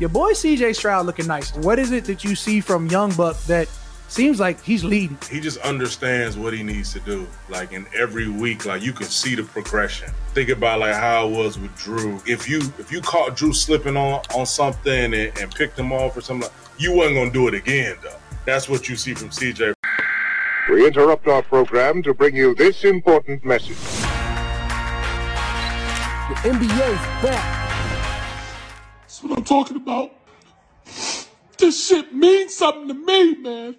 your boy CJ Stroud looking nice. What is it that you see from Young Buck that seems like he's leading? He just understands what he needs to do. Like in every week, like you can see the progression. Think about like how it was with Drew. If you if you caught Drew slipping on on something and, and picked him off or something, you wasn't gonna do it again though. That's what you see from CJ. We interrupt our program to bring you this important message. The NBA's back. That's what I'm talking about. This shit means something to me, man.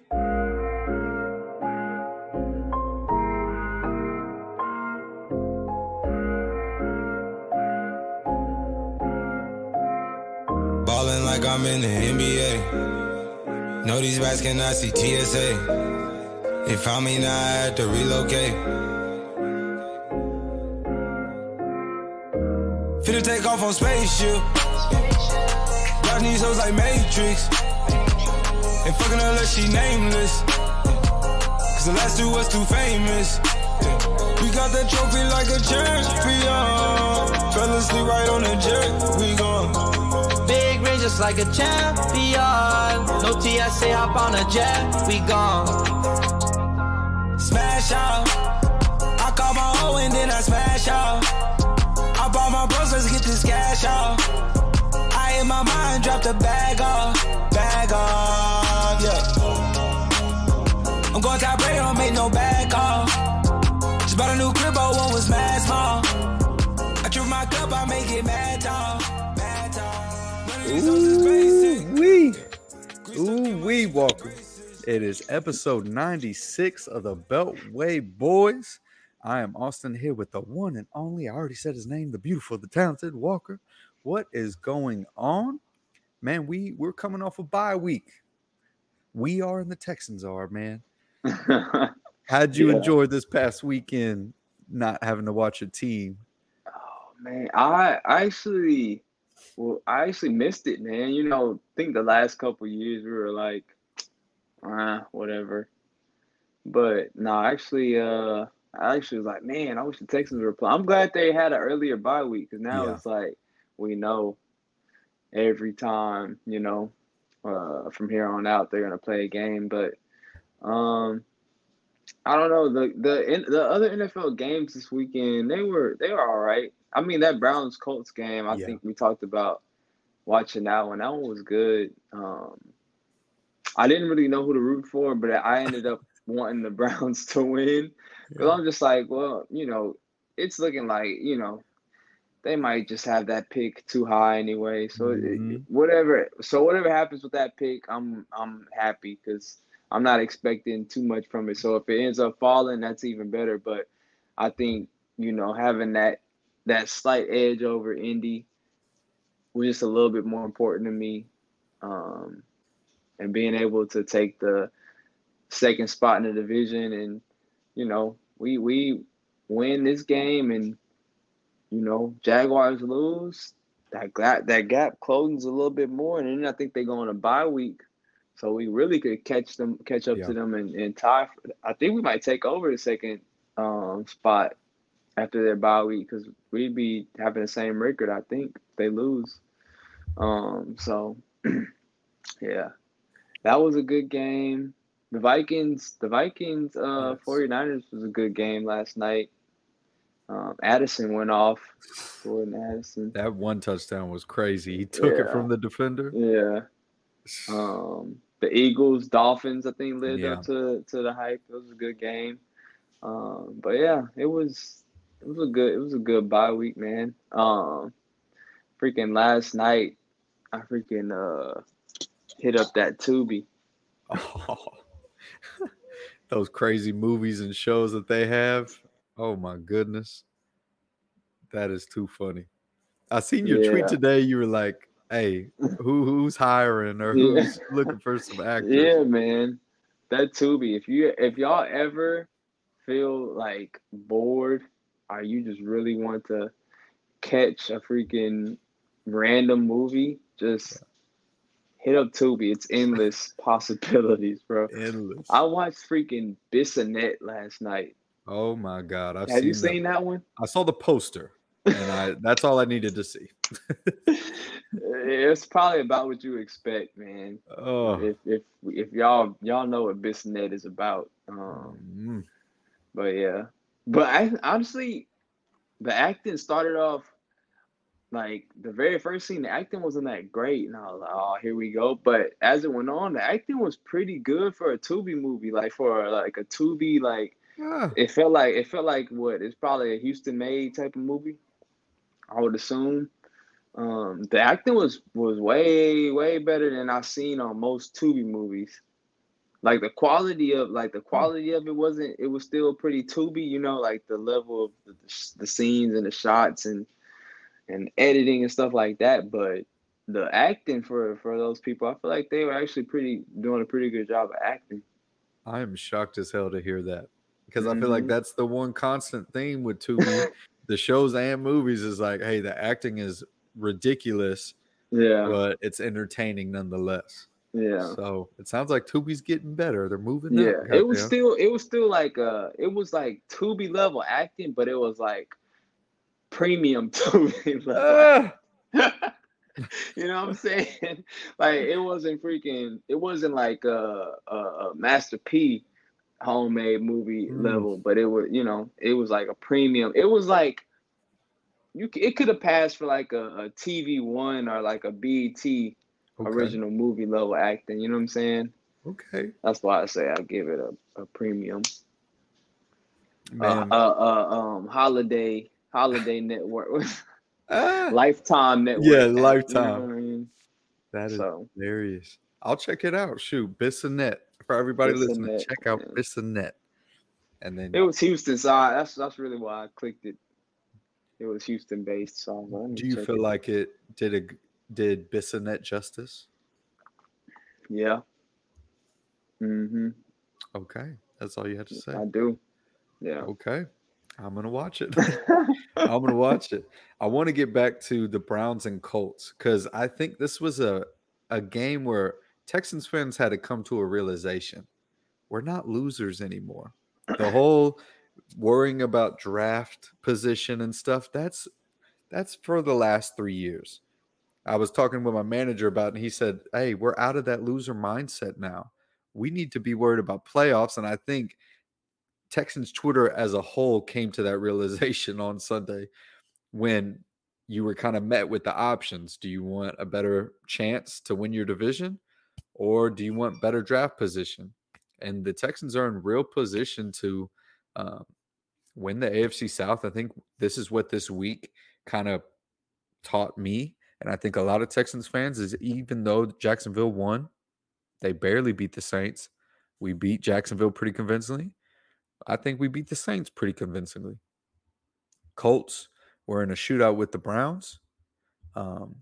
Ballin' like I'm in the NBA. Know these rats cannot see TSA. They found me now, I had to relocate. Finna take off on spaceship. Watch these hoes like Matrix. Ain't fucking unless she nameless. Cause the last two was too famous. We got that trophy like a champion. Fell asleep right on the jet. We gone. Big ring just like a champion. No TSA, hop on a jet, we gone. Smash out. I call my hoe and then I smash out. I bought my bros, let's get this cash out. In my mind, dropped the bag off, bag off, yeah. I'm going top rate, don't make no back off. Just bought a new crib, but one was mad small. I trip my cup, I make it mad tall, mad tall. Ooh wee, ooh wee, Walker. It is episode 96 of the Beltway Boys. I am Austin here with the one and only. I already said his name, the beautiful, the talented Walker. What is going on? Man, we we're coming off a bye week. We are and the Texans are, man. How'd you Yeah. enjoy this past weekend not having to watch a team? Oh man, I I actually, well, I actually missed it, man. You know, I think the last couple years we were like, ah, whatever. But no, actually, uh, I actually was like, man, I wish the Texans were playing. I'm glad they had an earlier bye week because now Yeah. it's like we know every time, you know, uh, from here on out they're gonna play a game. But um, I don't know the the in, the other NFL games this weekend they were they were all right. I mean that Browns Colts game I Yeah. think we talked about watching that one. That one was good. Um, I didn't really know who to root for, but I ended up wanting the Browns to win because I'm just like, well, you know, it's looking like you know they might just have that pick too high anyway. So it- Mhm. whatever, so whatever happens with that pick, I'm I'm happy because I'm not expecting too much from it. So if it ends up falling, that's even better. But I think you know having that that slight edge over Indy was just a little bit more important to me, um, and being able to take the second spot in the division, and you know we we win this game, and you know Jaguars lose. That gap, that gap closes a little bit more, and then I think they go on a bye week, so we really could catch them, catch up Yeah. to them, and, and tie. I think we might take over the second um, spot after their bye week because we'd be having the same record. I think if they lose. Um, so yeah, that was a good game. The Vikings, the Vikings, uh, Yes. 49ers was a good game last night. Um, Addison went off. Jordan Addison. That one touchdown was crazy. He took it from the defender. Yeah. Um, the Eagles, Dolphins, I think lived Yeah. up to to the hype. It was a good game. Um, but yeah, it was it was a good it was a good bye week, man. Um, freaking last night, I freaking uh hit up that Tubi. Oh, those crazy movies and shows that they have. Oh my goodness. That is too funny. I seen your tweet today. You were like, hey, who who's hiring or Yeah. who's looking for some actors? Yeah, man. That Tubi. If you if y'all ever feel like bored or you just really want to catch a freaking random movie, just hit up Tubi. It's endless possibilities, bro. Endless. I watched freaking Bissonnet last night. Oh my god. I've Have seen you that. seen that one? I saw the poster and I that's all I needed to see. it's probably about what you expect, man. Oh, If if if y'all y'all know what Bissonnet is about, um, mm, but yeah, but I honestly, the acting started off like the very first scene. The acting wasn't that great, and I was like, oh, here we go. But as it went on, the acting was pretty good for a Tubi movie, like for like a Tubi like. Yeah. It felt like it felt like what it's probably a Houston made type of movie. I would assume. Um, the acting was was way way better than I've seen on most Tubi movies. Like the quality of like the quality of it wasn't. It was still pretty Tubi, you know, like the level of the, the scenes and the shots and and editing and stuff like that. But the acting for for those people, I feel like they were actually pretty doing a pretty good job of acting. I am shocked as hell to hear that because I feel like Mhm. that's the one constant theme with Tubi, the shows and movies is like, hey, the acting is ridiculous, Yeah, but it's entertaining nonetheless. yeah. So it sounds like Tubi's getting better. They're moving up. Yeah, it was still it was still like uh it was like Tubi level acting, but it was like premium Tubi level. Ah! you know what I'm saying? Like it wasn't freaking it wasn't like a a, a Master P homemade movie Mm. level, but it was you know it was like a premium. It was like you it could have passed for like a, a TV one or like a BET Okay. original movie level acting. You know what I'm saying? Okay. That's why I say I give it a, a premium. uh, Man. uh, uh, um, holiday, holiday network, Ah, lifetime network. Yeah, app, you know Lifetime. I mean? that is So hilarious. I'll check it out. Shoot, Bissonnet. For everybody listening, check out yeah. Bissonnet. And then it was Houston, so that's that's really why I clicked it. It was Houston based, so I was like, let me do you feel it. like it did a did Bissonnet justice? Yeah. Mm-hmm. Okay. That's all you had to say. I do. Yeah. Okay. I'm gonna watch it. I'm gonna watch it. I want to get back to the Browns and Colts because I think this was a a game where Texans fans had to come to a realization: we're not losers anymore. The whole worrying about draft position and stuff that's that's for the last three years. I was talking with my manager about, it, and he said, "Hey, we're out of that loser mindset now. We need to be worried about playoffs." And I think Texans Twitter as a whole came to that realization on Sunday when you were kind of met with the options. Do you want a better chance to win your division or do you want better draft position? And the Texans are in real position to um, win the AFC South. I think this is what this week kind of taught me. And I think a lot of Texans fans is even though Jacksonville won, they barely beat the Saints. We beat Jacksonville pretty convincingly. I think we beat the Saints pretty convincingly. Colts were in a shootout with the Browns. Um,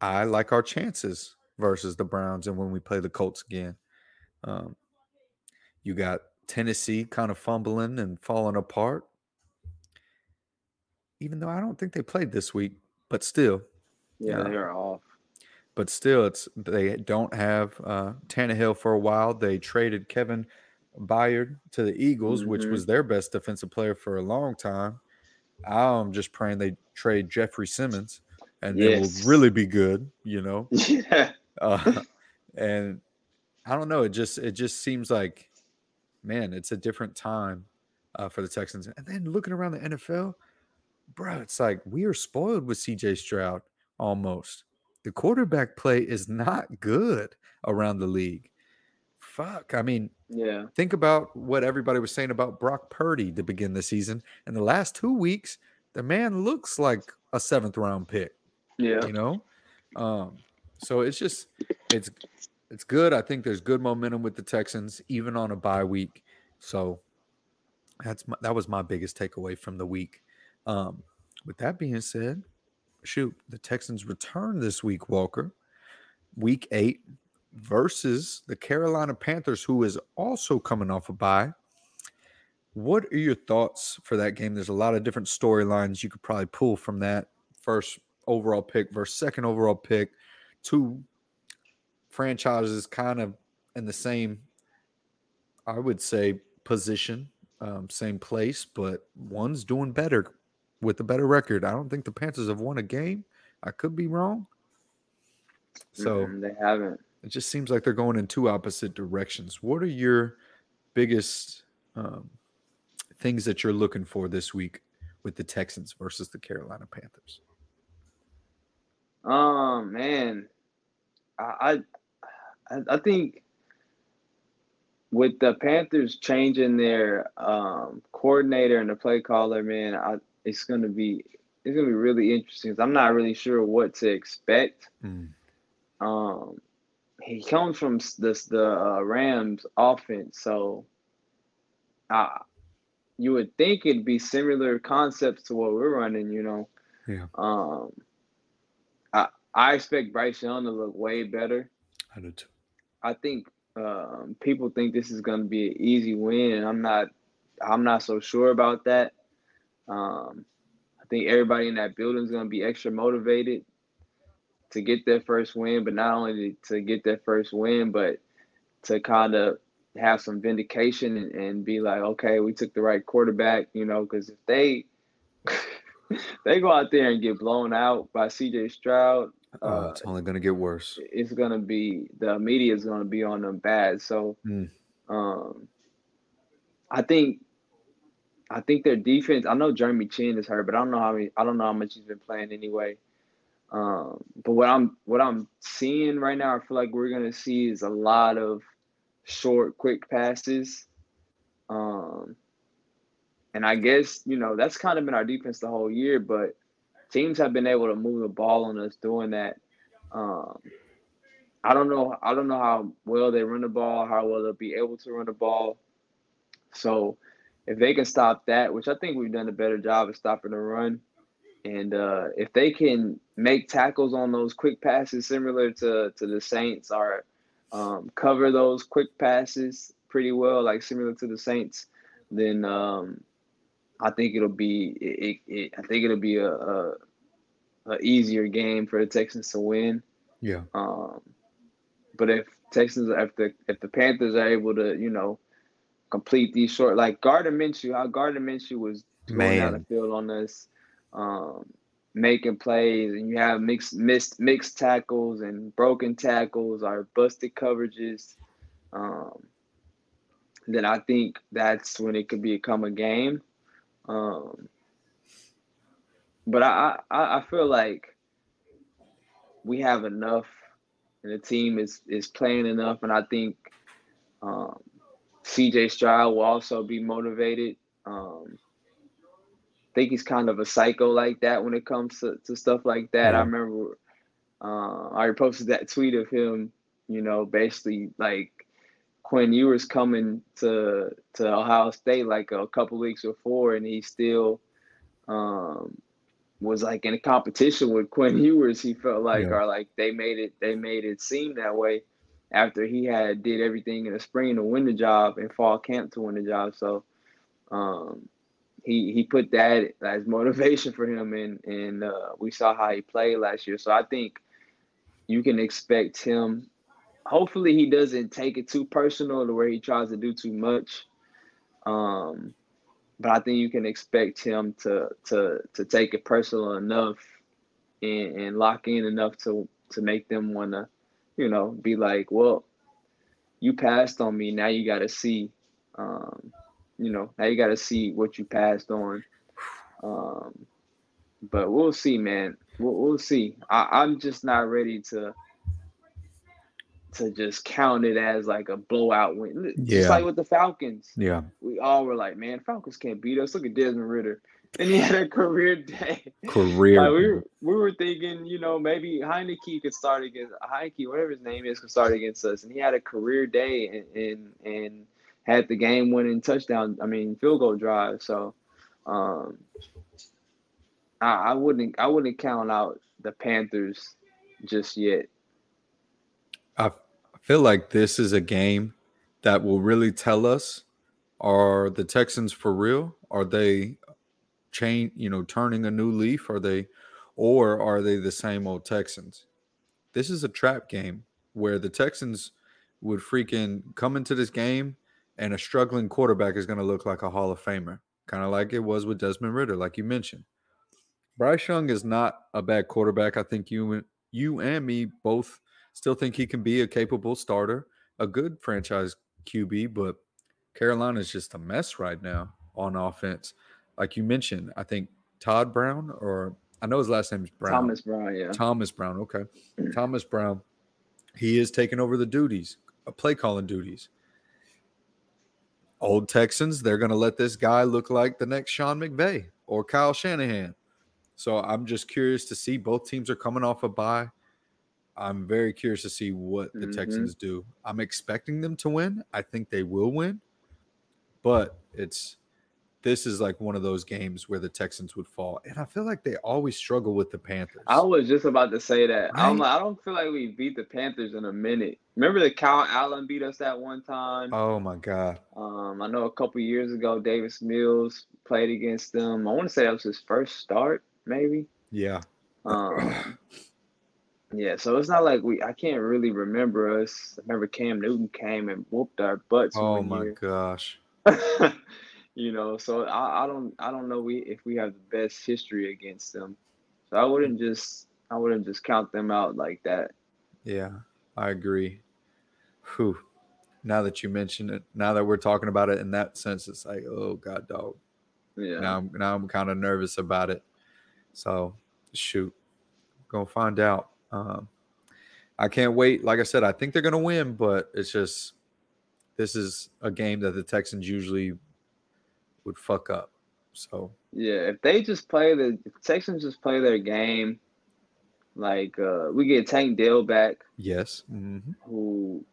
I like our chances versus the Browns, and when we play the Colts again, um, you got Tennessee kind of fumbling and falling apart. Even though I don't think they played this week, but still, Yeah, Yeah. they're off. but still, it's they don't have uh, Tannehill for a while. They traded Kevin Byard to the Eagles, which Mhm. was their best defensive player for a long time. I'm just praying they trade Jeffrey Simmons, and they Yes. will really be good. You know, Yeah. Uh, and I don't know. It just it just seems like, man, it's a different time uh, for the Texans. And then looking around the NFL, bro, it's like we are spoiled with C.J. Stroud almost. The quarterback play is not good around the league. Fuck. I mean, Yeah. think about what everybody was saying about Brock Purdy to begin the season. In the last two weeks, the man looks like a seventh round pick Yeah. you know um so it's just it's it's good. I think there's good momentum with the texans even on a bye week. So that's my, that was my biggest takeaway from the week. Um with that being said shoot the texans return this week walker. Week eight versus the carolina panthers who is also coming off a bye. What are your thoughts for that game? There's a lot of different storylines you could probably pull from that. First overall pick versus second overall pick. Two franchises kind of in the same, I would say, position, um, same place, but one's doing better with a better record. I don't think the Panthers have won a game, I could be wrong. So Mm-mm, they haven't. it just seems like they're going in two opposite directions. What are your biggest um, things that you're looking for this week with the Texans versus the Carolina Panthers? Um, man, I, I, I think with the Panthers changing their um, coordinator and the play caller, man, I, it's gonna be it's gonna be really interesting. 'cause I'm not really sure what to expect. Mm. Um, he comes from this the uh, Rams offense, so uh, you would think it'd be similar concepts to what we're running, you know. Yeah. Um, I expect Bryce Young to look way better. I do too. I think um, people think this is going to be an easy win, and I'm not. I'm not so sure about that. Um, I think everybody in that building is going to be extra motivated to get their first win, but not only to get their first win, but to kind of have some vindication and, and be like, okay, we took the right quarterback, you know, because if they they go out there and get blown out by C.J. Stroud, Uh, uh, it's only going to get worse. it's gonna be the media is gonna be on them bad. So Mm. um I think I think their defense I know Jeremy Chinn is hurt, but I don't know how many I don't know how much he's been playing anyway. Um but what I'm what I'm seeing right now, I feel like we're gonna see is a lot of short, quick passes. Um and I guess, you know, that's kind of been our defense the whole year, but teams have been able to move the ball on us doing that. Um, I don't know. I don't know how well they run the ball, how well they'll be able to run the ball. So, if they can stop that, which I think we've done a better job of stopping the run, and uh, if they can make tackles on those quick passes, similar to to the Saints, or um, cover those quick passes pretty well, like similar to the Saints, then um, I think it'll be. It, it, I think it'll be a, a a easier game for the Texans to win. Yeah. Um, but if Texans, if the if the Panthers are able to, you know, complete these short, like Gardner Minshew, how Gardner Minshew was going down the field on us, um, making plays, and you have mixed missed mixed tackles and broken tackles or busted coverages, um, then I think that's when it could become a game. Um, but I, I I feel like we have enough, and the team is is playing enough, and I think um, C.J. Stroud will also be motivated. Um, I think he's kind of a psycho like that when it comes to, to stuff like that. I remember uh, I posted that tweet of him, you know, basically like Quinn Ewers coming to to Ohio State like a couple weeks before, and he still um, was like in a competition with Quinn Ewers. He felt like, Yeah. or like they made it they made it seem that way after he had did everything in the spring to win the job and fall camp to win the job. So um, he he put that as motivation for him, and and uh, we saw how he played last year. So I think you can expect him. Hopefully, he doesn't take it too personal to where he tries to do too much. Um, but I think you can expect him to to to take it personal enough and, and lock in enough to to make them want to, you know, be like, well, you passed on me. Now you got to see, um, you know, now you got to see what you passed on. Um, but we'll see, man. We'll, we'll see. I, I'm just not ready to to just count it as like a blowout win. Yeah. Just like with the Falcons Yeah. we all were like, man, Falcons can't beat us. Look at Desmond Ridder. And he had a career day. Career. Like we were, we were thinking, you know, maybe Heinicke could start against Heinicke, whatever his name is, could start against us. And he had a career day and and, and had the game winning touchdown, I mean, field goal drive. So um I, I wouldn't I wouldn't count out the Panthers just yet. Feel like this is a game that will really tell us are the Texans for real? Are they change, you know, turning a new leaf? Are they or are they the same old Texans? This is a trap game where the Texans would freaking come into this game and a struggling quarterback is going to look like a Hall of Famer, kind of like it was with Desmond Ridder, like you mentioned. Bryce Young is not a bad quarterback. I think you you and me both still think he can be a capable starter, a good franchise QB, but Carolina is just a mess right now on offense. Like you mentioned, I think Todd Brown, or I know his last name is Brown. Thomas Brown, yeah. Thomas Brown. Okay. Thomas Brown. He is taking over the duties, uh, play calling duties. Old Texans, they're going to let this guy look like the next Sean McVay or Kyle Shanahan. So I'm just curious to see both teams are coming off a bye. I'm very curious to see what the Mhm. Texans do. I'm expecting them to win. I think they will win. But it's this is like one of those games where the Texans would fall. And I feel like they always struggle with the Panthers. I was just about to say that. I'm like, I don't feel like we beat the Panthers in a minute. Remember the Kyle Allen beat us that one time? oh my god. Um, I know a couple years ago, Davis Mills played against them. I want to say that was his first start, maybe. Yeah. Um, yeah, so it's not like we. I can't really remember us. I remember Cam Newton came and whooped our butts. Oh my year. gosh. you know, so I, I don't I don't know we if we have the best history against them. So I wouldn't just I wouldn't just count them out like that. Yeah, I agree. Whew. Now that you mention it, now that we're talking about it in that sense, it's like, oh god, dog. Yeah. Now, I'm- now I'm kind of nervous about it. So, shoot, gonna find out. Um, I can't wait. Like I said, I think they're gonna win, but it's just this is a game that the Texans usually would fuck up. So, Yeah, if they just play the Texans just play their game, like uh we get Tank Dell back, yes, hmm who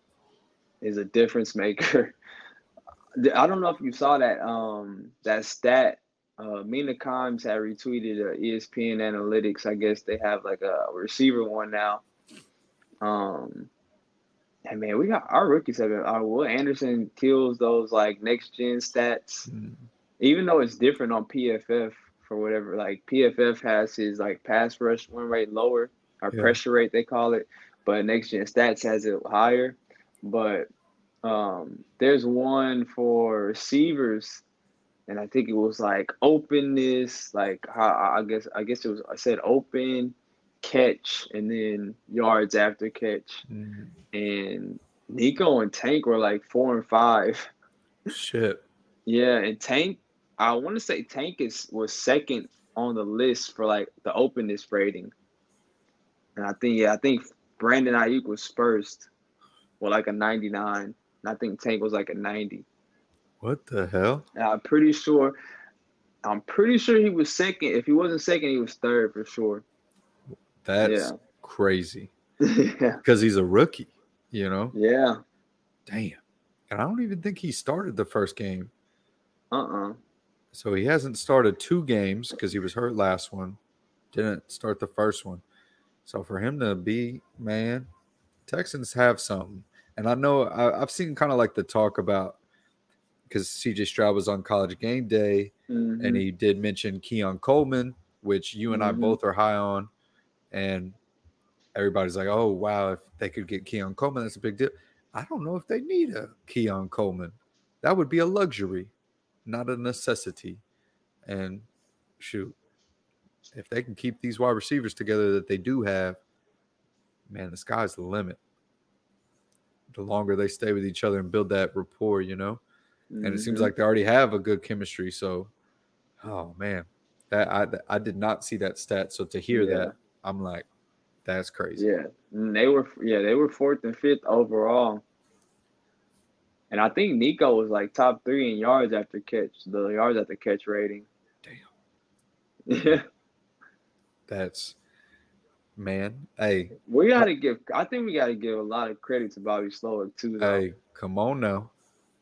is a difference maker. I don't know if you saw that um that stat. Uh, Mina Kimes had retweeted uh, ESPN Analytics. I guess they have like a receiver one now. Um, and man, we got our rookies have been. Our Will Anderson kills those like next gen stats. even though it's different on PFF for whatever, like PFF has his like pass rush win rate lower or Yeah. pressure rate they call it, but Next Gen Stats has it higher. But um, there's one for receivers, and I think it was like openness, like how I guess I guess it was I said open, catch, and then yards after catch, Mm-hmm. and Nico and Tank were like four and five. shit. Yeah, and Tank, I want to say Tank is was second on the list for like the openness rating, and I think yeah, I think Brandon Aiyuk was first, with like a ninety nine, and I think Tank was like a ninety. What the hell? And I'm pretty sure, I'm pretty sure he was second. If he wasn't second, he was third for sure. That's Yeah. crazy. yeah, Because he's a rookie, you know? yeah, Damn. And I don't even think he started the first game. uh, uh So he hasn't started two games because he was hurt last one. Didn't start the first one. So for him to be, man, Texans have something. And I know I, I've seen kind of like the talk about because CJ Stroud was on college game day and mhm. he did mention Keon Coleman, which you and I Mhm. both are high on. And everybody's like, oh, wow, if they could get Keon Coleman, that's a big deal. I don't know if they need a Keon Coleman. That would be a luxury, not a necessity. And shoot, if they can keep these wide receivers together that they do have, man, the sky's the limit. The longer they stay with each other and build that rapport, you know? And it seems Mhm. like they already have a good chemistry. So, oh man, that I I did not see that stat. So to hear Yeah. that, I'm like, that's crazy. Yeah, and they were yeah they were fourth and fifth overall, and I think Nico was like top three in yards after catch, the yards after catch rating. Damn. Yeah, That's man. Hey, we gotta give. I think we gotta give a lot of credit to Bobby Slowik too, though, hey, come on now.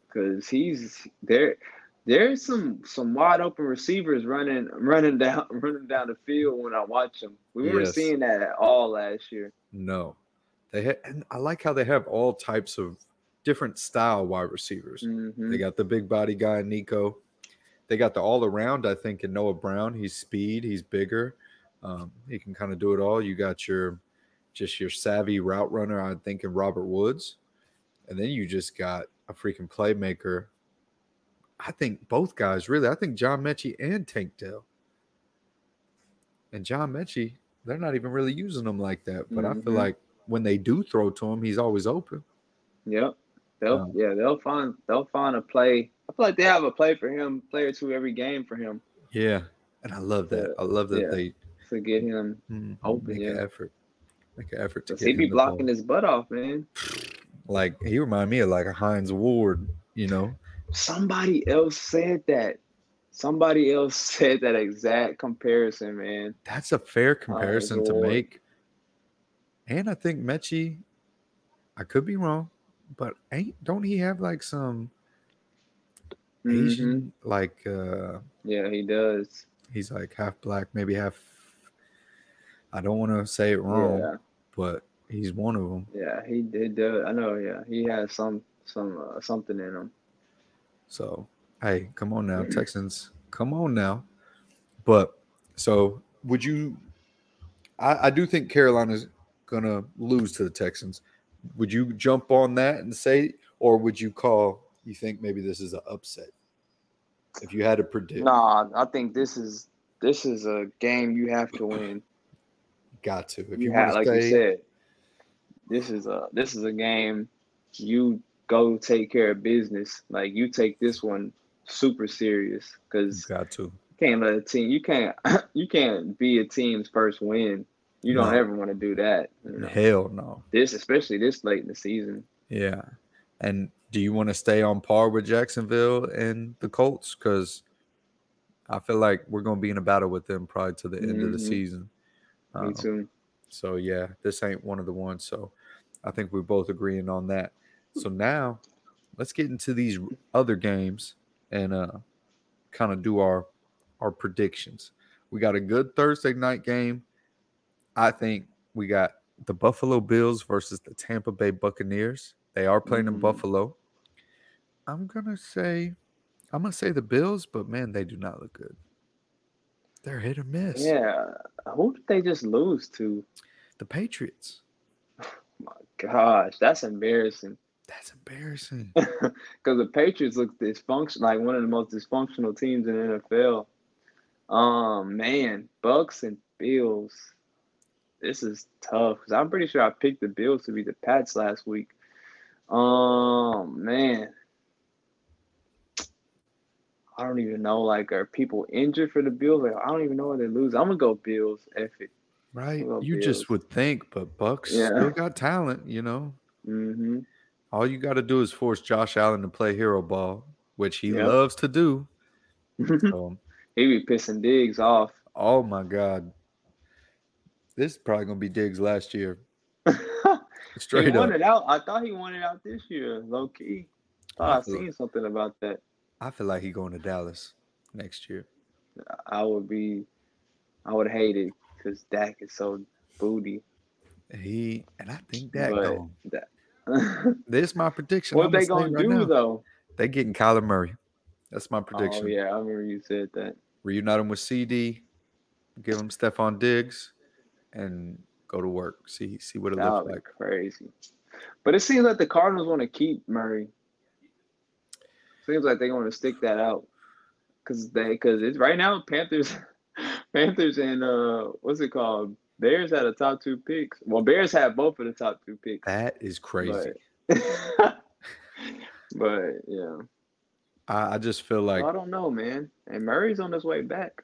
Because he's there. There's some some wide open receivers running running down running down the field when I watch them. We weren't seeing that at all last year. No, they ha- and I like how they have all types of different style wide receivers. Mhm. They got the big body guy Nico. They got the all around. I think in Noah Brown. He's speed. He's bigger. Um, he can kind of do it all. You got your just your savvy route runner. I think in Robert Woods, and then you just got a freaking playmaker. I think both guys really. I think John Metchie and Tank Dell. And John Metchie, they're not even really using him like that. But I feel Mhm. like when they do throw to him, he's always open. Yep. They'll Um, yeah, they'll find they'll find a play. I feel like they have a play for him, play or two every game for him Yeah. And I love that. I love that yeah. they to get him mm, Open, make an yeah. effort. Make an effort to get he be the ball. blocking his butt off, man. Like he reminded me of like a Hines Ward, you know. Somebody else said that. Somebody else said that exact comparison, man. That's a fair comparison to make. And I think Metchie, I could be wrong, but ain't don't he have like some. Asian like uh Yeah, he does. he's like half black, maybe half I don't want to say it wrong, Yeah, but he's one of them. yeah, he did. Do, I know. Yeah, he has some some uh, something in him. So, hey, come on now, Texans, come on now. But so, would you? I, I do think Carolina's gonna lose to the Texans. Would you jump on that and say, or would you call? You think maybe this is an upset? If you had to predict, Nah, I think this is this is a game you have to win. got to. If you you, have, want like to you say, said, this is a this is a game you go take care of business. Like you take this one super serious because got to. can't let a team you can't you can't be a team's first win. You don't No. ever want to do that. You know? Hell no. This especially this late in the season. Yeah. And do you want to stay on par with Jacksonville and the Colts? Because I feel like we're going to be in a battle with them probably to the end of the Mhm. season. Me Um, too. So yeah, this ain't one of the ones. So I think we're both agreeing on that. So now let's get into these other games and uh kind of do our our predictions. We got a good Thursday night game. I think we got the Buffalo Bills versus the Tampa Bay Buccaneers. They are playing in Mhm. Buffalo. I'm gonna say I'm gonna say the Bills, but man, they do not look good. They're hit or miss. Yeah. Who did they just lose to? The Patriots. Gosh, that's embarrassing. That's embarrassing. Because the Patriots look dysfunctional, like one of the most dysfunctional teams in the NFL. Um, man, Bucks and Bills. This is tough because I'm pretty sure I picked the Bills to be the Pats last week. Um, man, I don't even know. Like, are people injured for the Bills? Like, I don't even know where they lose. I'm gonna go Bills. F it. Right? You Bills. just would think, but Bucks Yeah. still got talent, you know. Mm-hmm. All you got to do is force Josh Allen to play hero ball, which he Yep. loves to do. So, he be pissing Diggs off. oh my God. This is probably going to be Diggs last year. he Straight up. it out. I thought he won it out this year, low key. Thought I I seen something about that. I feel like he going to Dallas next year. I would be, I would hate it because Dak is so booty. He and I think that But that, This is my prediction. what I'ma they say gonna do now. though? They getting Kyler Murray. That's my oh, prediction. Oh yeah, I remember you said that. reunite him with CeeDee, give him Stefon Diggs, and go to work. See see what it That looks like. crazy. But it seems like the Cardinals want to keep Murray. Seems like they want to stick that out because they because it's right now Panthers, Panthers and uh what's it called? Bears had a top two picks. Well, Bears had both of the top two picks. That is crazy. But, but yeah, I, I just feel like I don't know, man. And Murray's on his way back.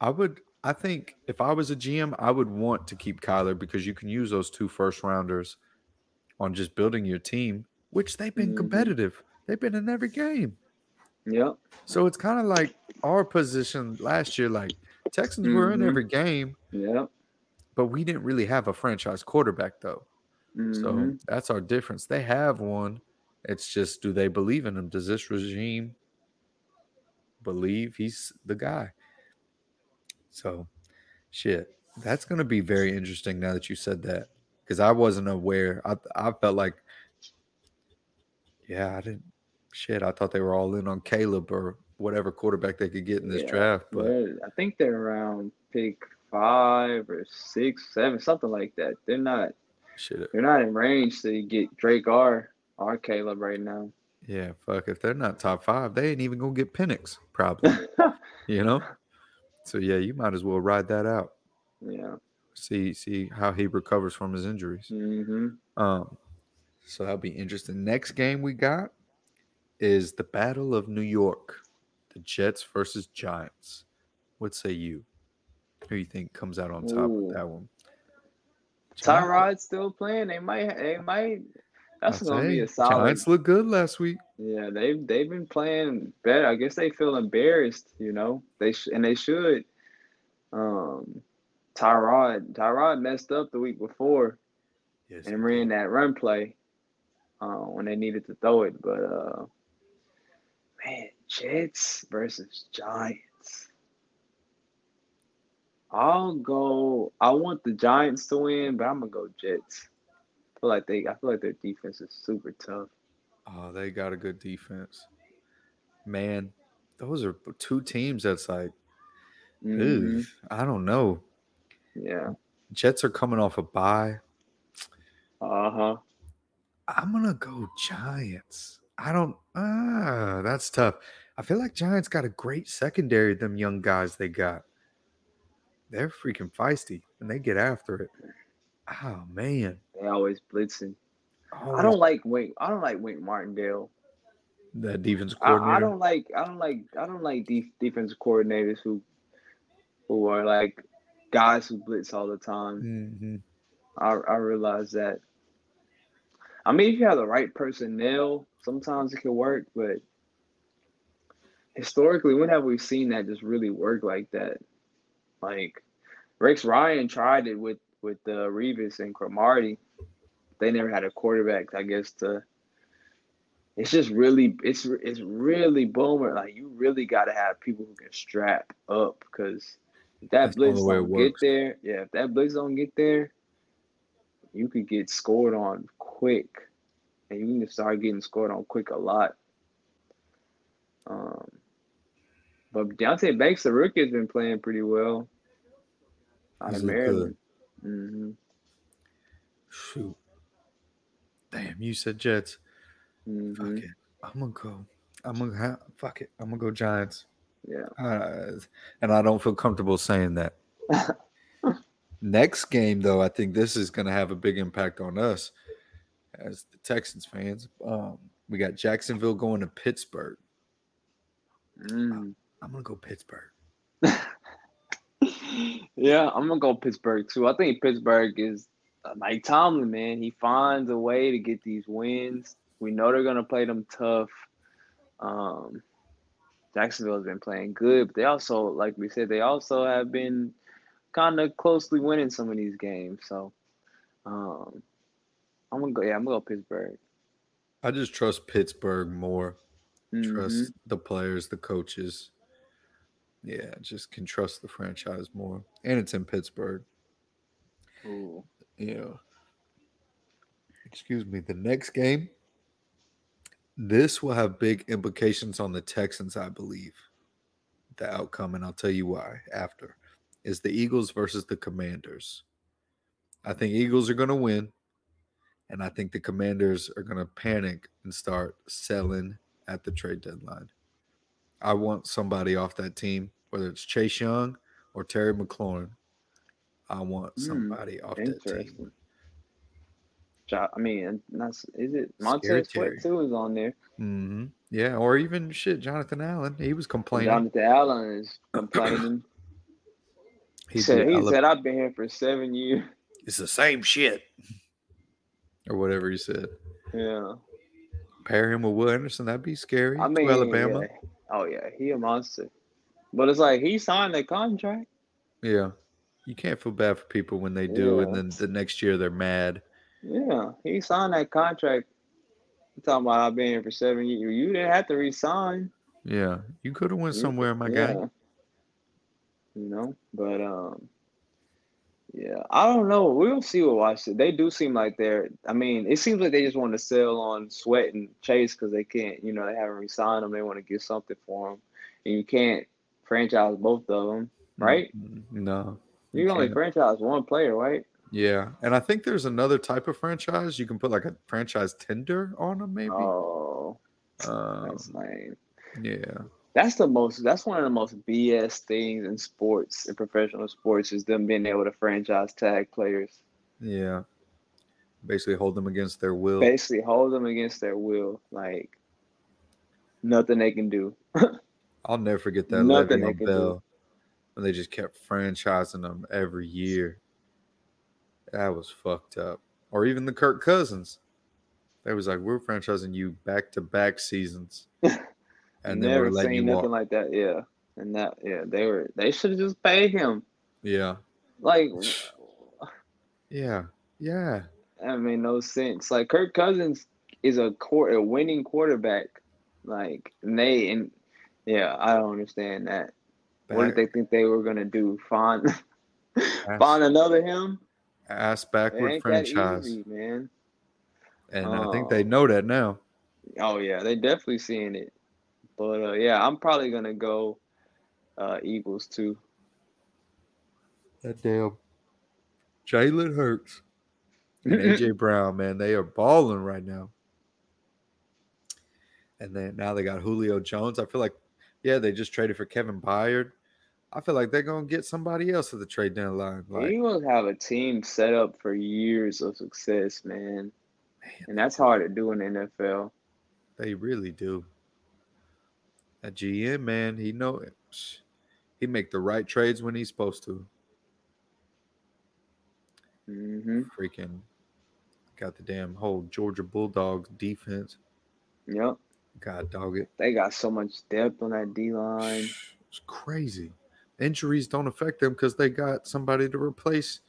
I would. I think if I was a GM, I would want to keep Kyler because you can use those two first rounders on just building your team, which they've been Mhm. competitive. They've been in every game. Yep. So it's kind of like our position last year. Like Texans were in Mhm. every game, Yeah. but we didn't really have a franchise quarterback though. So Mhm. that's our difference. They have one. It's just do they believe in him? Does this regime believe he's the guy? So shit. That's gonna be very interesting now that you said that. Because I wasn't aware. I I felt like yeah, I didn't shit. I thought they were all in on Caleb or whatever quarterback they could get in this Yeah, draft. But I think they're around pick five or six, seven, something like that. They're not. shit. They're not in range to get Drake or or Caleb right now. Yeah, fuck. If they're not top five, they ain't even gonna get Penix, probably. you know? So yeah, you might as well ride that out. Yeah. See see how he recovers from his injuries. hmm Um, so that'll be interesting. Next game we got is the Battle of New York, the Jets versus Giants. What say you? Who you think comes out on top Ooh. with that one? Tyrod's still playing. They might. They might. That's I gonna be a solid. Giants look good last week. Yeah, they've they've been playing better. I guess they feel embarrassed. You know, they sh- and they should. Um, Tyrod Tyrod messed up the week before Yes. and ran that run play uh, when they needed to throw it. But uh, man, Jets versus Giants. I'll go. I want the Giants to win, but I'm gonna go Jets. I feel like they. I feel like their defense is super tough. Oh, they got a good defense. Man, those are two teams that's like, ew, I don't know. Yeah. Jets are coming off a bye. Uh huh. I'm gonna go Giants. I don't. Ah, that's tough. I feel like Giants got a great secondary. Them young guys they got, they're freaking feisty and they get after it. Oh man, They always blitzing. I don't like Wink. I don't like Wink Martindale. that defense I, coordinator. I don't like. I don't like. I don't like def, defensive coordinators who, who are like guys who blitz all the time. Mhm. I I realize that. I mean, if you have the right personnel, sometimes it can work. But historically, when have we seen that just really work like that? Like Rex Ryan tried it with with uh, Revis and Cromartie. They never had a quarterback, I guess. To it's just really it's it's really boomer. Like you really got to have people who can strap up because if that That's blitz don't get there, yeah, if that blitz don't get there, you could get scored on quick, and you can start getting scored on quick a lot. Um, but Deonte Banks, the rookie, has been playing pretty well out He's of looked Maryland. hmm Shoot. Damn, you said Jets. hmm Fuck it. I'm gonna go. I'm gonna ha- fuck it. I'm gonna go Giants. Yeah. Uh, and I don't feel comfortable saying that. Next game, though, I think this is going to have a big impact on us as the Texans fans. Um, we got Jacksonville going to Pittsburgh. Mm. I'm going to go Pittsburgh. Yeah, I'm gonna go Pittsburgh too. I think Pittsburgh is uh, Mike Tomlin, man. He finds a way to get these wins. We know they're gonna play them tough. Um, Jacksonville's been playing good, but they also, like we said, they also have been kind of closely winning some of these games. So, um, I'm gonna go. Yeah, I'm gonna go Pittsburgh. I just trust Pittsburgh more. Mhm. Trust the players, the coaches. Yeah, just can trust the franchise more. And it's in Pittsburgh. Ooh. Yeah. Excuse me. The next game, this will have big implications on the Texans, I believe. The outcome, and I'll tell you why after, is the Eagles versus the Commanders. I think Eagles are going to win, and I think the Commanders are going to panic and start selling at the trade deadline. I want somebody off that team, whether it's Chase Young or Terry McLaurin. I want Hmm, somebody off that team. Interesting. I mean, that's is it Montez Sweat too is on there. Mm-hmm. Yeah, or even shit, Jonathan Allen. He was complaining. Jonathan Allen is complaining. He He said, he I said, I've been here for seven years. it's the same shit, or whatever he said. Yeah. Pair him with Will Anderson, that'd be scary. I to mean, Alabama. yeah. Oh, yeah. He a monster. But it's like he signed that contract. Yeah. You can't feel bad for people when they do, and then the next year they're mad. Yeah. He signed that contract. You talking about I've been here for seven years. You didn't have to resign. Yeah, you could have went somewhere, my guy. yeah. You know, but um, yeah, I don't know. We'll see what Washington. They do seem like they're. I mean, it seems like they just want to sell on Sweat and Chase because they can't. You know, they haven't resigned them. They want to get something for them, and you can't franchise both of them, right? Mm, No. You can only franchise one player, right? Yeah, and I think there's another type of franchise you can put like a franchise tender on them, maybe. Oh, Um, that's lame. yeah, That's the most. That's one of the most BS things in sports, in professional sports, is them being able to franchise tag players. Yeah. Basically hold them against their will. Basically, hold them against their will. Like nothing they can do. I'll never forget that Nothing they can do. Bell when they just kept franchising them every year. That was fucked up. Or even the Kirk Cousins. They was like, we're franchising you back to back seasons. And then Never we're seen nothing walk. like that. Yeah, and that yeah, they were. They should have just paid him. yeah. Like Yeah. Yeah. that made no sense. Like Kirk Cousins is a court a winning quarterback. Like and they and yeah, I don't understand that. What did they think they were gonna do? Find ass, find another him? ass backward franchise. easy, man. And I think Oh. they know that now. Oh yeah, they definitely seeing it. But uh, yeah, I'm probably gonna go uh, Eagles too. That damn Jalen Hurts and AJ Brown, man, they are balling right now. And then now they got Julio Jones. I feel like, yeah, they just traded for Kevin Byard. I feel like they're gonna get somebody else at the trade deadline. Like, Eagles have a team set up for years of success, man, and that's hard to do in the NFL. they really do. That GM man, he know it. he make the right trades when he's supposed to. Mm-hmm. Freaking got the damn whole Georgia Bulldogs defense. Yep, God dog it. they got so much depth on that D line. It's crazy. Injuries don't affect them because they got somebody to replace.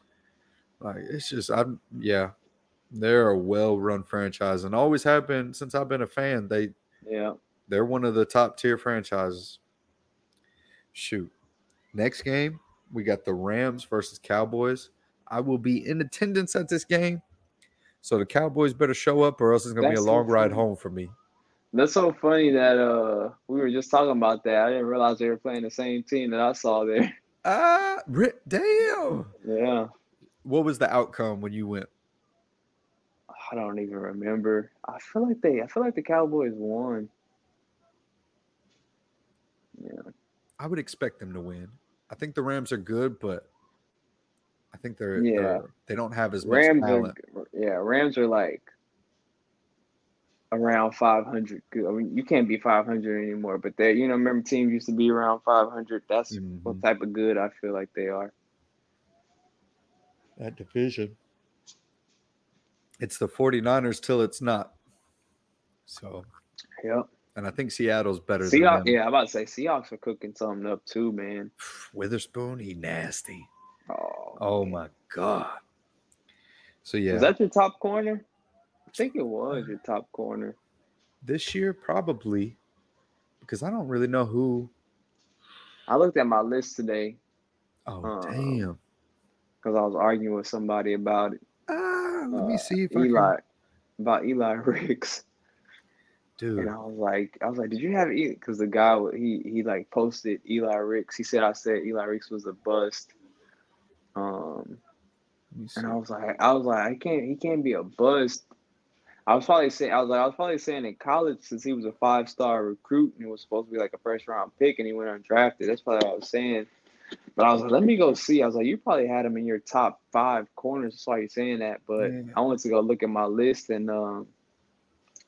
Like it's just I'm yeah. They're a well-run franchise and always have been since I've been a fan. They Yeah, they're one of the top tier franchises. Shoot. Next game, we got the Rams versus Cowboys. I will be in attendance at this game. So the Cowboys better show up or else it's gonna That's be a so long ride home for me. that's so funny that uh we were just talking about that. I didn't realize they were playing the same team that I saw there. Ah, ri- damn. Yeah, What was the outcome when you went? I don't even remember. I feel like they. I feel like the Cowboys won. Yeah, I would expect them to win. I think the Rams are good, but I think they're, Yeah. they're they don't have as much Rams are. talent. Yeah, Rams are like around 500. I mean, you can't be 500 anymore, but they, you know, remember teams used to be around 500. That's what Mhm. type of good I feel like they are. That division. It's the 49ers till it's not. So, Yep. And I think Seattle's better Seahawks. Yeah, I'm about to say Seahawks are cooking something up too, man. Witherspoon, he nasty. Oh, Oh my god. So yeah, was that your top corner? I think it was your top corner. this year probably because I don't really know who. I looked at my list today Oh Uh, damn. because I was arguing with somebody about it. Ah, let uh, me see if I Eli can. about Eli Ricks. Dude, And I was like, I was like, did you have Eli? Because the guy he he like posted Eli Ricks. He said I said Eli Ricks was a bust. Um, let me see. and I was like, I was like, I can't. He can't be a bust. I was probably saying, I was like, I was probably saying in college since he was a five star recruit and he was supposed to be like a first round pick and he went undrafted. That's probably what I was saying. But I was like, let me go see. I was like, you probably had him in your top five corners. That's why you're saying that. But Yeah. I wanted to go look at my list and um,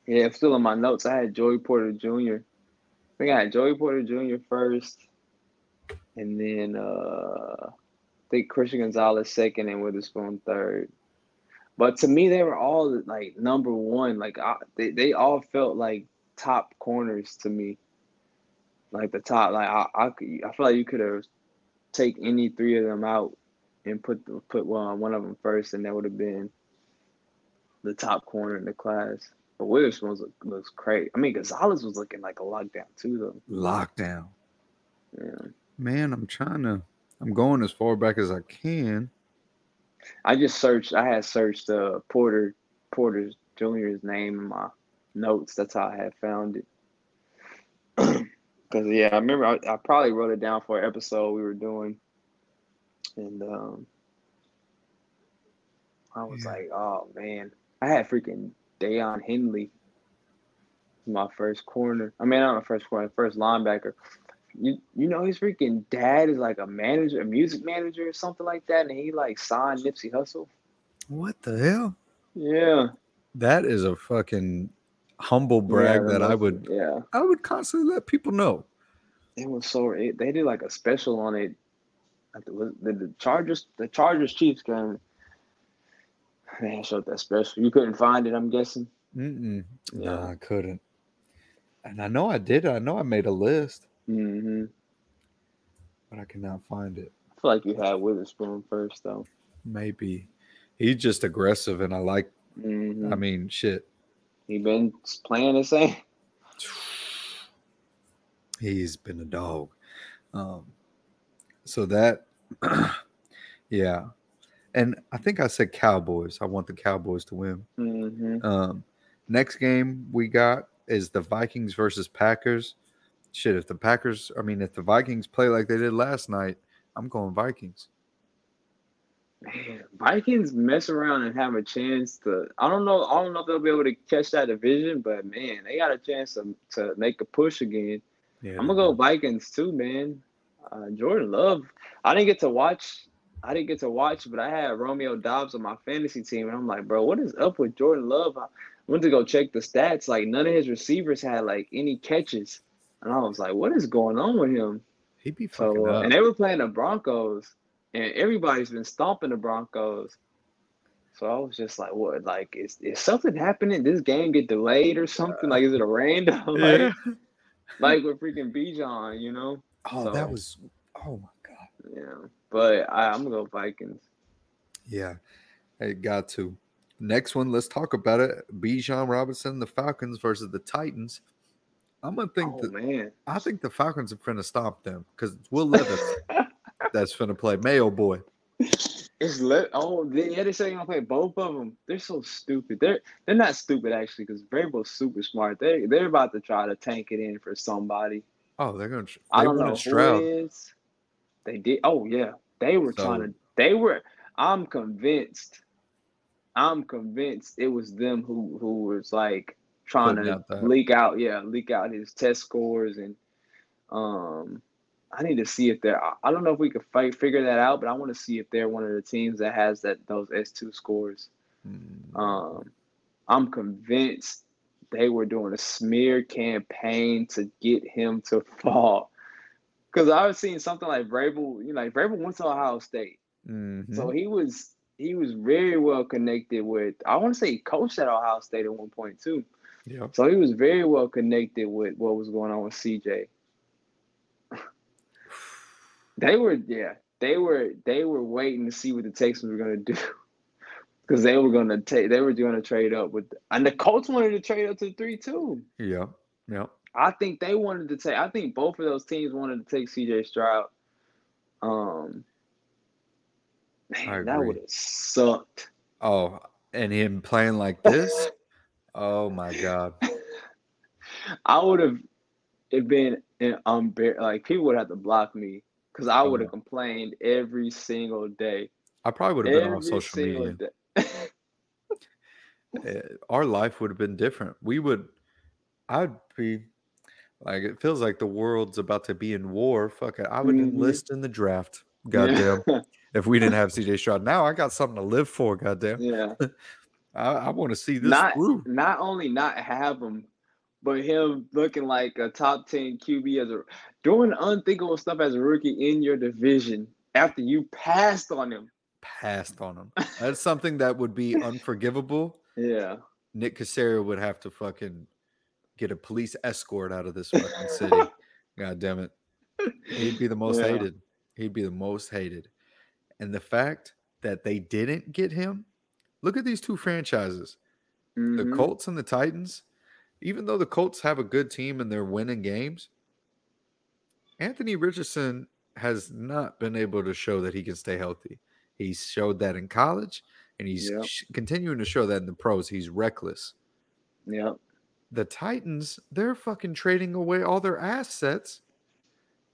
yeah, still in my notes. I had Joey Porter Jr. I think I had Joey Porter Jr. first, and then uh, I think Christian Gonzalez second and Witherspoon third. But to me, they were all like number one. Like I, they, they all felt like top corners to me. Like the top, like I, I, I feel like you could have take any three of them out and put put one one of them first, and that would have been the top corner in the class. But Witherspoon was, looks great. I mean, Gonzalez was looking like a lockdown too, though. Lockdown. Yeah. Man, I'm trying to. I'm going as far back as I can. I just searched. I had searched uh, Porter Porter Jr.'s name in my notes. That's how I had found it. Cause yeah, I remember I, I probably wrote it down for an episode we were doing, and um, I was Yeah. like, oh man, I had freaking Daiyan Henley my first corner. I mean, not my first corner, first linebacker. You you know his freaking dad is like a manager, a music manager or something like that, and he like signed Nipsey Hussle. What the hell? Yeah, That is a fucking humble brag Yeah, that I would Yeah, I would constantly let people know. it was so. It, they did like a special on it. The, the, the Chargers, the Chargers Chiefs game. They showed that special. You couldn't find it, I'm guessing. Mm-mm. No, Yeah. I couldn't. And I know I did. I know I made a list, hmm but I cannot find it. I feel like you had Witherspoon first, though. Maybe he's just aggressive, and I like. hmm I mean, shit. he been playing the same. He's been a dog. Um, so that, yeah, and I think I said Cowboys. I want the Cowboys to win. hmm Um, next game we got is the Vikings versus Packers. Shit, if the Packers, I mean, if the Vikings play like they did last night, I'm going Vikings. Man, Vikings mess around and have a chance to. I don't know. I don't know if they'll be able to catch that division, but man, they got a chance to to make a push again. Yeah, I'm gonna go Vikings too, man. Uh, Jordan Love. I didn't get to watch. I didn't get to watch, but I had Romeo Doubs on my fantasy team, and I'm like, bro, what is up with Jordan Love? I went to go check the stats. Like none of his receivers had like any catches, and I was like, what is going on with him? He'd be fucking So, uh, up. and they were playing the Broncos, and everybody's been stomping the Broncos. So I was just like, what? Like, is, is something happening? This game get delayed or something? Like, is it a random? like, Yeah. like with freaking Bijan, you know? Oh, that was. Oh my god. Yeah. But I, I'm gonna go Vikings. Yeah, it got to. Next one, let's talk about it. Bijan Robinson, the Falcons versus the Titans. I'm gonna think Oh that man. I think the Falcons are gonna stop them because Will Levis that's gonna play Mayo boy. It's lit. Oh, they, yeah, they say you're gonna play both of them. They're so stupid. They're they're not stupid actually, because Vrabel's super smart. They they're about to try to tank it in for somebody. Oh, they're gonna. They I don't know Stroud. who it is. They did. Oh yeah, they were So- trying to. They were. I'm convinced. I'm convinced it was them who who was like trying to out leak out. Yeah, leak out his test scores and um. I need to see if they're. I- don't know if we could fight figure that out, but I want to see if they're one of the teams that has that those S two scores. Mm, Um, I'm convinced they were doing a smear campaign to get him to fall. Because I was seeing something like Vrabel, you know, like Vrabel went to Ohio State, mhm. so he was he was very well connected with. I want to say he coached at Ohio State at one point too. Yep. So he was very well connected with what was going on with CJ. They were, yeah, they were, they were waiting to see what the Texans were gonna do, because they were gonna take, they were gonna trade up with, and the Colts wanted to trade up to three two. Yeah, Yep. I think they wanted to take. I think both of those teams wanted to take CJ Stroud. Um, man, that would have sucked. Oh, and him playing like this. Oh my god. I would have it been an unbear like people would have to block me because I would have Oh. complained every single day. I probably would have been on social media. eh, our life would have been different. We would, I'd be like, it feels like the world's about to be in war. Fuck it. I would Mhm. enlist in the draft. Goddamn. Yeah. if we didn't have CJ Stroud, now I got something to live for. Goddamn. yeah. I, I want to see this Not through. not only not have him, but him looking like a top ten QB as a doing unthinkable stuff as a rookie in your division after you passed on him. Passed on him. That's something that would be unforgivable. Yeah. Nick Caserio would have to fucking get a police escort out of this fucking city. God damn it. He'd be the most Yeah. hated. He'd be the most hated. And the fact that they didn't get him, look at these two franchises the Mhm. Colts and the Titans. Even though the Colts have a good team and they're winning games, Anthony Richardson has not been able to show that he can stay healthy. He showed that in college and he's Yep. continuing to show that in the pros. He's reckless. Yep. The Titans, they're fucking trading away all their assets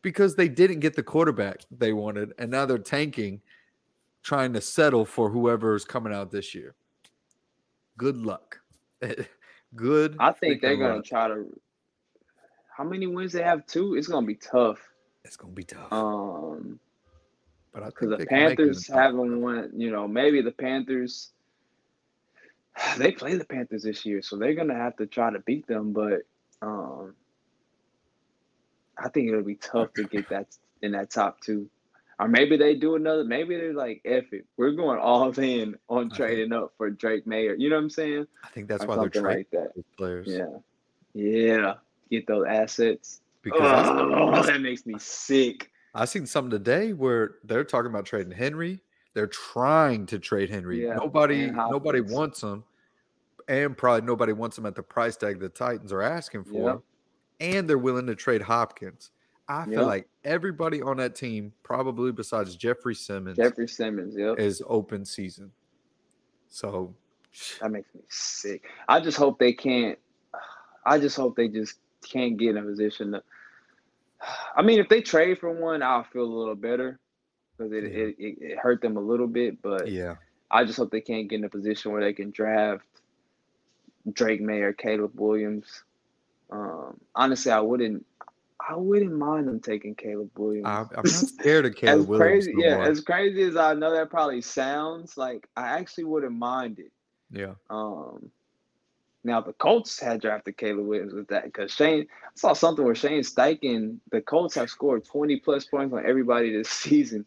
because they didn't get the quarterback they wanted, and now they're tanking, trying to settle for whoever is coming out this year. Good luck. good. I think they're gonna try to. How many wins they have? Two. It's gonna be tough. It's gonna be tough. Um, but I because the they can make it in Panthers haven't won. You know, maybe the Panthers. They play the Panthers this year, so they're gonna have to try to beat them. But um, I think it'll be tough to get that in that top two. Or maybe they do another. Maybe they're like, "F it, we're going all in on trading up for Drake Maye." You know what I'm saying? I think that's Or why they're trading like that. players. Yeah, yeah. Get those assets. Because I, Oh, I, that makes me sick. I seen something today where they're talking about trading Henry. They're trying to trade Henry. Yeah, nobody, nobody wants him, and probably nobody wants him at the price tag the Titans are asking for. Yep. And they're willing to trade Hopkins. I feel Yep. like everybody on that team, probably besides Jeffrey Simmons, Jeffrey Simmons. Yep. is open season. So That makes me sick. I just hope they can't. I just hope they just can't get in a position to. I mean, if they trade for one, I'll feel a little better because it, Yeah. it, it, hurt them a little bit. But yeah, I just hope they can't get in a position where they can draft Drake Maye or Caleb Williams. Um, honestly, I wouldn't. I wouldn't mind them taking Caleb Williams. I, I'm not scared of Caleb as Williams. crazy, no yeah, more. as crazy as I know that probably sounds, like I actually wouldn't mind it. yeah. Um, now the Colts had drafted Caleb Williams with that because Shane I saw something where Shane Steichen, the Colts have scored 20 plus points on everybody this season.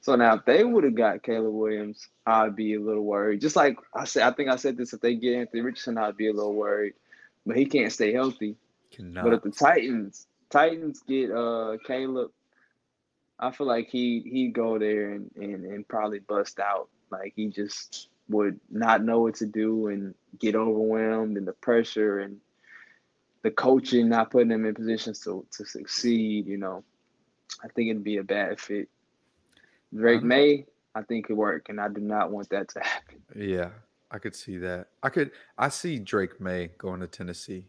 So now if they would have got Caleb Williams, I'd be a little worried. Just like I said, I think I said this if they get Anthony Richardson, I'd be a little worried. But he can't stay healthy. Cannot. But if the Titans Titans get uh Caleb, I feel like he he'd go there and, and, and probably bust out. Like he just would not know what to do and get overwhelmed and the pressure and the coaching not putting him in positions to, to succeed, you know. I think it'd be a bad fit. Drake Honestly. May, I think could work, and I do not want that to happen. Yeah, I could see that. I could. I see Drake Maye going to Tennessee.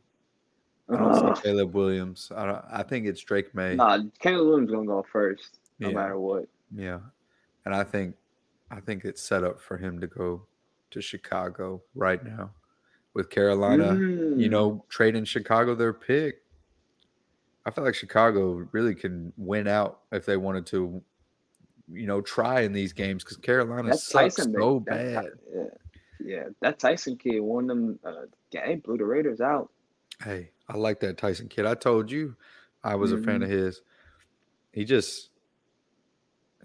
I don't Ugh. see Caleb Williams. I don't. I think it's Drake Maye. Nah, Caleb Williams gonna go first, no Yeah. matter what. Yeah, and I think, I think it's set up for him to go to Chicago right now, with Carolina. You Mm. know, trading Chicago their pick. I feel like Chicago really can win out if they wanted to. You know, try in these games because Carolina That sucks Tyson, so that bad. yeah, yeah, that Tyson kid won them. Uh, yeah, blew the Raiders out. Hey, I like that Tyson kid. I told you I was a fan of his. He just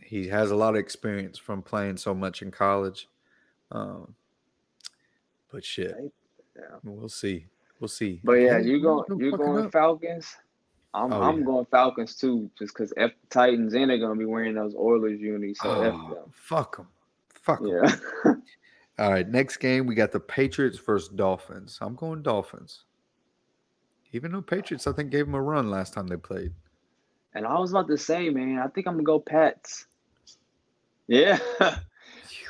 he has a lot of experience from playing so much in college. Um, but shit, Yeah. we'll see. We'll see. But yeah, you go don't you going. Falcons. I'm Oh, I'm yeah. going Falcons too, just because F the Titans and they're gonna be wearing those Oilers unis. So F Oh, them. fuck them. Yeah. All right, next game we got the Patriots versus Dolphins. I'm going Dolphins. Even though Patriots, I think, gave them a run last time they played. and I was about to say, man, I think I'm gonna go Pats. Yeah.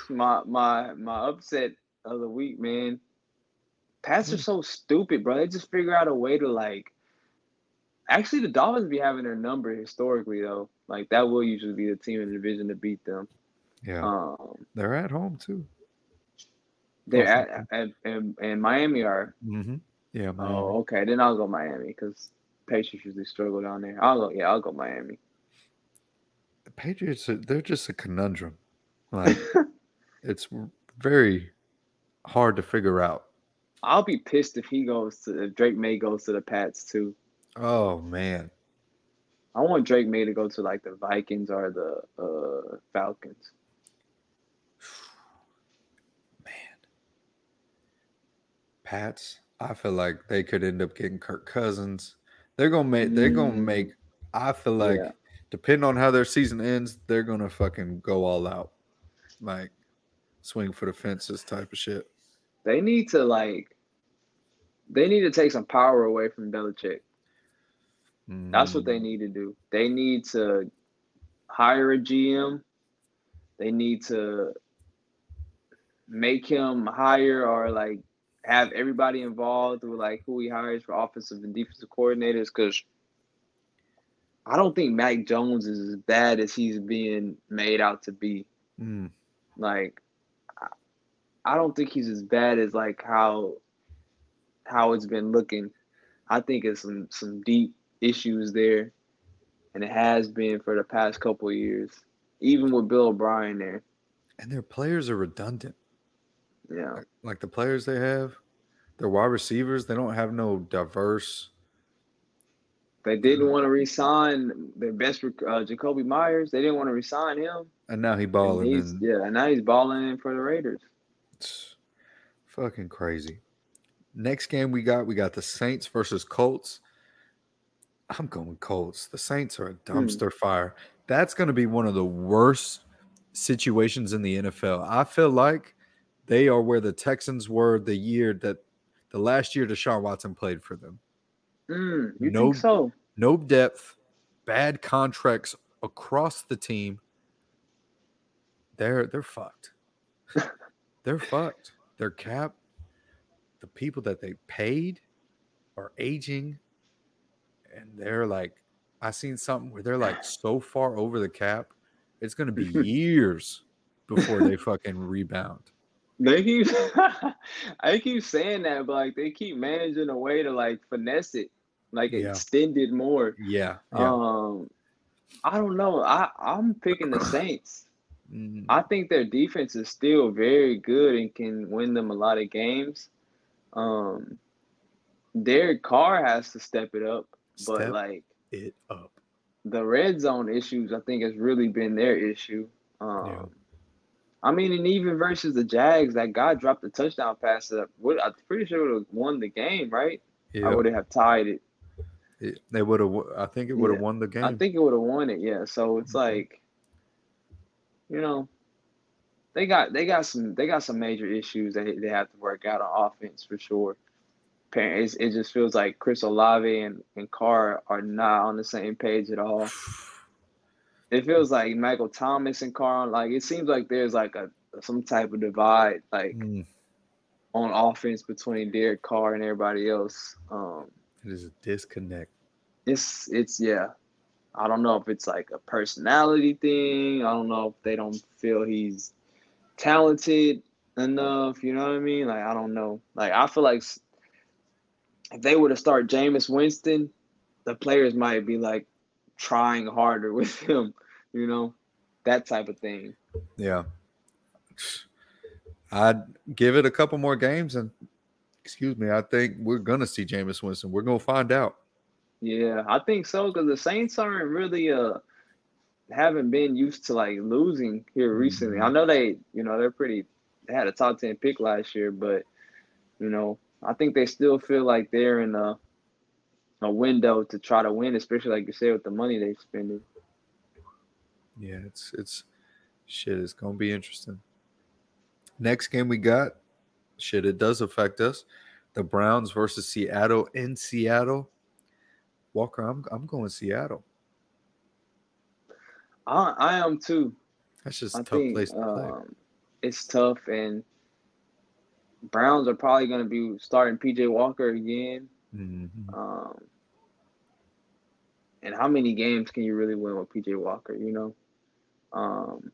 my my my upset of the week, man. Pats are hmm. so stupid, bro. They just figure out a way to like. Actually, the Dolphins be having their number historically, though. Like that will usually be the team in the division to beat them. Yeah, Um, they're at home too. they're at, at, and and Miami are. Mm-hmm. Yeah, Miami. Oh, okay. Then I'll go Miami because Patriots usually struggle down there. I'll go. Yeah, I'll go Miami. the Patriots, are, they're just a conundrum. Like, it's very hard to figure out. I'll be pissed if he goes to if Drake Maye goes to the Pats too. Oh man, I want Drake Maye to go to like the Vikings or the uh, Falcons. Man. Pats. I feel like they could end up getting Kirk Cousins. They're gonna make. They're gonna Mm. make. I feel like, Yeah. depending on how their season ends, they're gonna fucking go all out, like swing for the fences type of shit. They need to like. They need to take some power away from Belichick. That's what they Mm, need to do. They need to hire a GM. They need to make him hire or like have everybody involved with like who he hires for offensive and defensive coordinators because I don't think Mac Jones is as bad as he's being made out to be. mm, Like I- I don't think he's as bad as like how how it's been looking, I think it's some some deep issues there, and it has been for the past couple years, even with Bill O'Brien there. And their players are redundant. Yeah, Like, like the players they have, their wide receivers, they don't have no diverse. they didn't want to resign their best uh, Jakobi Meyers. They didn't want to resign him. And now he balling. he's, and yeah, and now he's balling in for the Raiders. it's fucking crazy. Next game we got, we got the Saints versus Colts. I'm going Colts. The Saints are a dumpster fire. That's going to be one of the worst situations in the NFL. I feel like they are where the Texans were the year that the last year Deshaun Watson played for them. Mm, you No- think so? No depth, bad contracts across the team. They're they're fucked. they're fucked. Their cap, the people that they paid are aging and they're like I seen something where they're like so far over the cap, it's gonna be years before they fucking rebound. They keep I keep saying that, but like they keep managing a way to like finesse it, like Yeah. extend it more. Yeah. Yeah. Um, I don't know. I I'm picking the Saints. Mm, I think their defense is still very good and can win them a lot of games. Um, Derek Carr has to step it up, but Step like it up. the red zone issues, I think has really been their issue. Um, Yeah. I mean, and even versus the Jags, that guy dropped a touchdown pass that would I'm pretty sure would have won the game, right? Yeah. I would have tied it. It- they would have I think it would have Yeah. won the game. I think it would have won it, yeah. So it's Mhm. like, you know, they got they got some they got some major issues that they have to work out on offense for sure. It's, it just feels like Chris Olave and, and Carr are not on the same page at all. It feels like Michael Thomas and Carr, like it seems like there's like a some type of divide like Mm, on offense between Derek Carr and everybody else. Um, it is a disconnect. it's it's yeah. I don't know if it's like a personality thing. I don't know if they don't feel he's talented enough. You know what I mean? Like I don't know. Like I feel like if they were to start Jameis Winston, the players might be like trying harder with him. You know, that type of thing. Yeah. I'd give it a couple more games and excuse me, I think we're gonna see Jameis Winston. We're gonna find out. Yeah, I think so because the Saints aren't really uh haven't been used to like losing here recently. I know they, you know, they're pretty. They had a top ten pick last year, but you know, I think they still feel like they're in a a window to try to win, especially like you said with the money they've spending. Yeah, it's it's shit, it's gonna be interesting. Next game we got, shit, it does affect us. The Browns versus Seattle in Seattle. Walker, I'm I'm going Seattle. I I am too. That's just a I tough think place to play. um, it's tough, and Browns are probably going to be starting PJ Walker again. Mhm. Um, and how many games can you really win with PJ Walker? You know, um,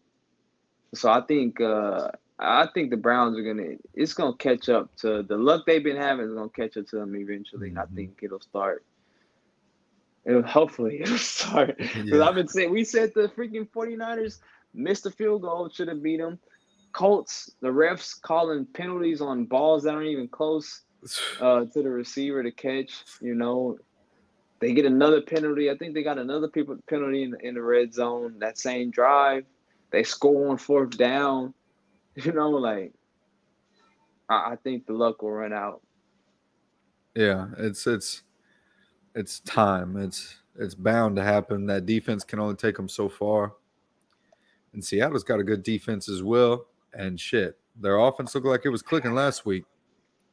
so I think uh, I think the Browns are gonna. It's gonna catch up to the luck they've been having. Is gonna catch up to them eventually. And I think it'll start. It'll hopefully it'll start. Because Yeah. I've been saying we said the freaking 49ers missed the field goal, should have beat them. Colts, the refs calling penalties on balls that aren't even close uh, to the receiver to catch. You know, they get another penalty. I think they got another people penalty in the, in the red zone that same drive. They score on fourth down. You know, like I, I think the luck will run out. Yeah, it's it's it's time. It's it's bound to happen. That defense can only take them so far. And Seattle's got a good defense as well. And shit, their offense looked like it was clicking last week.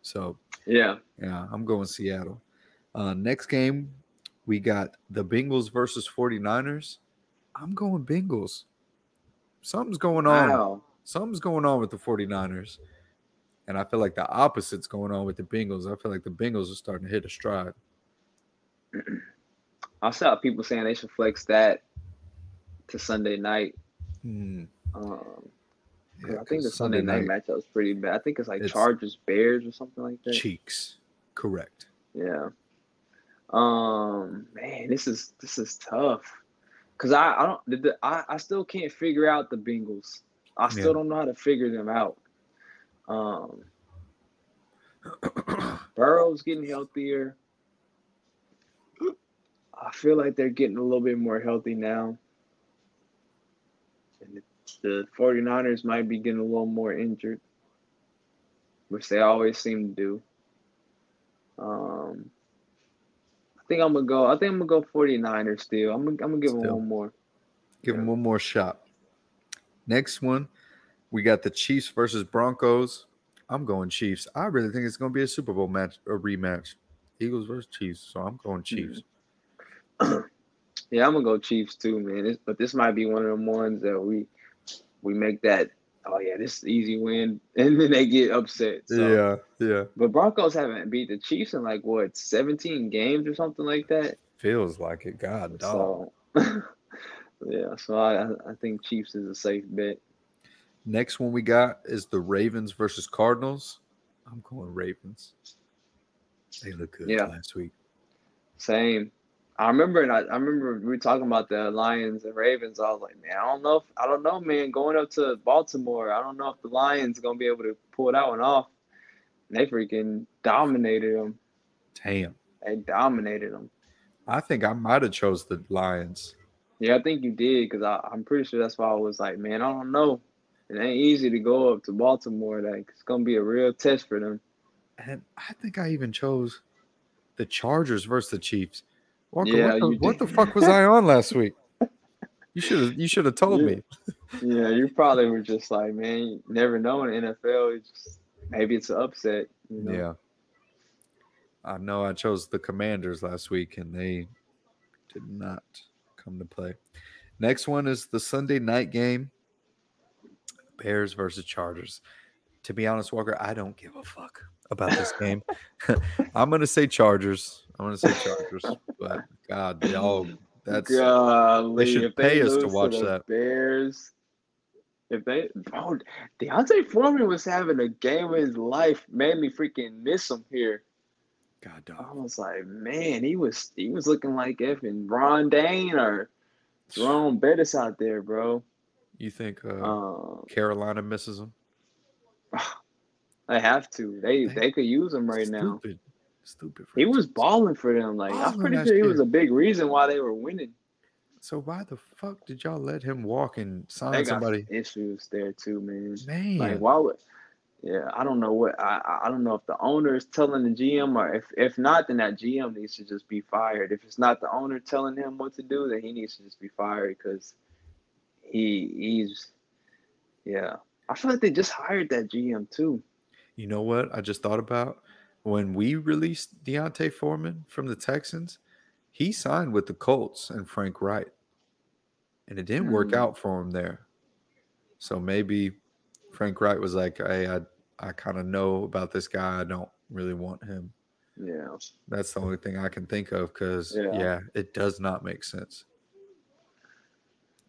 So Yeah, yeah, I'm going Seattle. Uh, next game, we got the Bengals versus 49ers. I'm going Bengals. Something's going on. wow. Something's going on with the 49ers. And I feel like the opposite's going on with the Bengals. I feel like the Bengals are starting to hit a stride. I saw people saying they should flex that to Sunday night. Hmm. Um, Yeah, I think the Sunday, night, matchup is pretty bad. I think it's like it's- Chargers Bears or something like that. cheeks. Correct. Yeah. Um, man, this is this is tough. Cause I I don't the- I I still can't figure out the Bengals. I still Yeah. don't know how to figure them out. Um, Burrow's getting healthier. I feel like they're getting a little bit more healthy now. And the, the 49ers might be getting a little more injured, which they always seem to do. Um, I think I'm gonna go. I think I'm gonna go 49ers still. I'm gonna, I'm gonna give them one more. Give them one more shot. Next one, we got the Chiefs versus Broncos. I'm going Chiefs. I really think it's going to be a Super Bowl match, a rematch. Eagles versus Chiefs. So I'm going Chiefs. Yeah, I'm gonna go Chiefs too, man. This, but this might be one of them ones that we we make that. Oh yeah, this is an easy win, and then they get upset. So. Yeah, yeah. But Broncos haven't beat the Chiefs in like what 17 games or something like that. Feels like it. God, dog. So yeah, so I I- I think Chiefs is a safe bet. Next one we got is the Ravens versus Cardinals. I'm going Ravens. They look good Yeah. last week. Same. I remember, and I, I remember we were talking about the Lions and Ravens. I was like, man, I don't know, if, I don't know, man. Going up to Baltimore, I don't know if the Lions gonna be able to pull that one off. And they freaking dominated them. Damn. They dominated them. I think I might have chose the Lions. Yeah, I think you did because I'm pretty sure that's why I was like, man, I don't know. It ain't easy to go up to Baltimore. Like it's gonna be a real test for them. And I think I even chose the Chargers versus the Chiefs. Yeah, what, the, what the fuck was I on last week? You should have you should have told Yeah. me. Yeah, you probably were just like, man, you never know in NFL. It's just, maybe it's an upset. You know? Yeah. I know I chose the Commanders last week and they did not come to play. Next one is the Sunday night game Bears versus Chargers. To be honest, Walker, I don't give a fuck about this game. I'm going to say Chargers. I'm going to say Chargers. But God, y'all, that's. Golly, they should pay us to watch the that. Bears. If they, bro, D'Onta Foreman was having a game of his life. Made me freaking miss him here. God, I was like, man, he was he was looking like effing Ron Dayne or Jerome Bettis out there, bro. You think uh, Um, Carolina misses them? they have to. They They- they could use him right now. Stupid. He was balling for them. Like I'm pretty sure he year. was a big reason why they were winning. So why the fuck did y'all let him walk and sign They somebody? some issues there too, man. Man, Like why would? Yeah, I don't know what I I- I don't know if the owner is telling the GM or if if not, then that GM needs to just be fired. If it's not the owner telling him what to do, then he needs to just be fired because he he's yeah. I feel like they just hired that GM too. you know what? I just thought about when we released D'Onta Foreman from the Texans. He signed with the Colts and Frank Reich, and it didn't work Hmm. out for him there. So maybe Frank Reich was like, "Hey, I I kind of know about this guy. I don't really want him." Yeah. That's the only thing I can think of because Yeah. yeah. it does not make sense.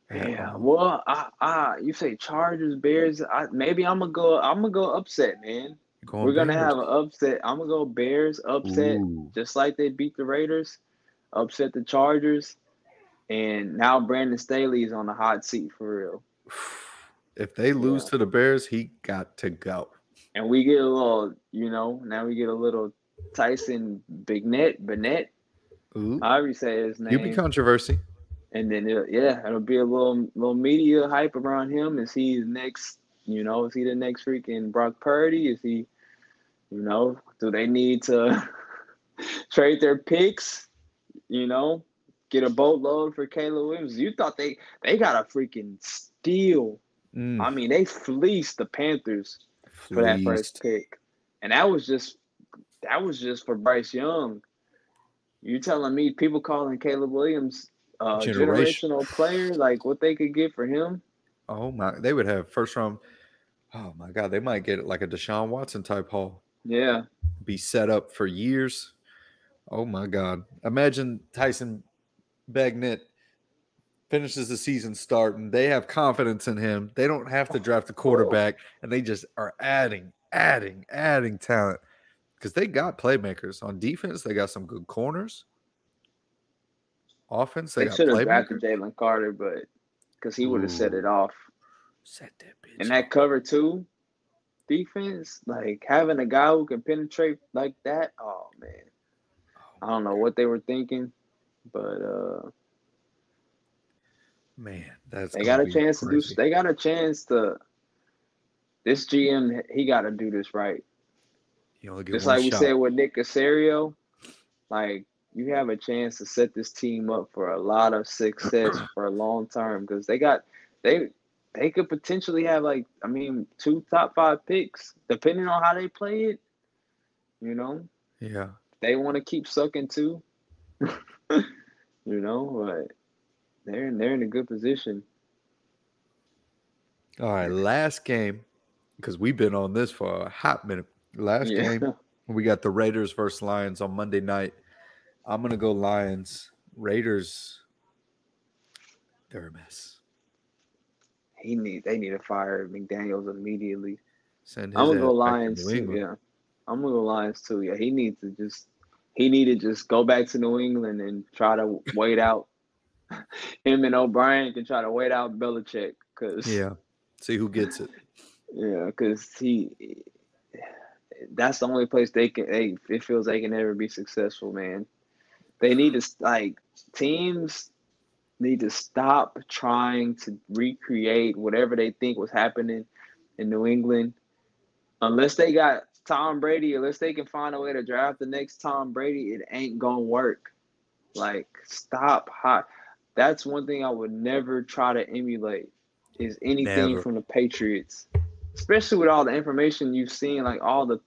at Yeah, well, I, I, you say Chargers, Bears. I, maybe I'm gonna go. I'm gonna go upset, man. Going We're gonna Bears. have an upset. I'm gonna go Bears upset, Ooh. just like they beat the Raiders, upset the Chargers, and now Brandon Staley is on the hot seat for real. If they lose Yeah. to the Bears, he got to go. And we get a little, you know, now we get a little Tyson Bignet, Bennett, Ooh. however you say his name. You be controversy. And then it, yeah, it'll be a little little media hype around him. Is he the next? You know, is he the next freaking Brock Purdy? Is he? You know, do they need to trade their picks? You know, get a boatload for Caleb Williams. You thought they they got a freaking steal. Mm, I mean, they fleeced the Panthers for that first pick, and that was just that was just for Bryce Young. You telling me people calling Caleb Williams uh, Generation- generational player, like what they could get for him? Oh my! They would have first round. Oh my God! They might get like a Deshaun Watson type haul. Yeah, Be set up for years. Oh my God! Imagine Tyson Bagnett finishes the season starting. They have confidence in him. They don't have to draft a oh. quarterback, and they just are adding, adding, adding talent. because they got playmakers on defense. They got some good corners. Offense, they, They should have drafted. Jalen Carter, but because he would have set it off. Set that bitch. And that cover two defense, like having a guy who can penetrate like that, oh man. I don't know what they were thinking, but uh man, that's they got a chance to do they got a chance to this GM he gotta do this right. You only get Just like we said with Nick Caserio, like you have a chance to set this team up for a lot of success for a long term because they got they they could potentially have like I mean two top five picks depending on how they play it. You know, yeah. they want to keep sucking too. you know, but they're they're in a good position. All right, last game because we've been on this for a hot minute. Last Yeah. game, we got the Raiders versus Lions on Monday night. I'm gonna go Lions. Raiders, they're a mess. He need they need to fire McDaniels immediately. I'm gonna go back to Lions too. Yeah, I'm gonna go Lions too. Yeah, he needs to just he need to just go back to New England and try to wait out. Him and O'Brien can try to wait out Belichick because Yeah. See who gets it. yeah, because he that's the only place they can they it feels they can ever be successful, man. They need to like teams need to stop trying to recreate whatever they think was happening in New England. Unless they got Tom Brady, unless they can find a way to draft the next Tom Brady, it ain't gonna work. Like stop hot. That's one thing I would never try to emulate is anything Never. from the Patriots. Especially with all the information you've seen, like all the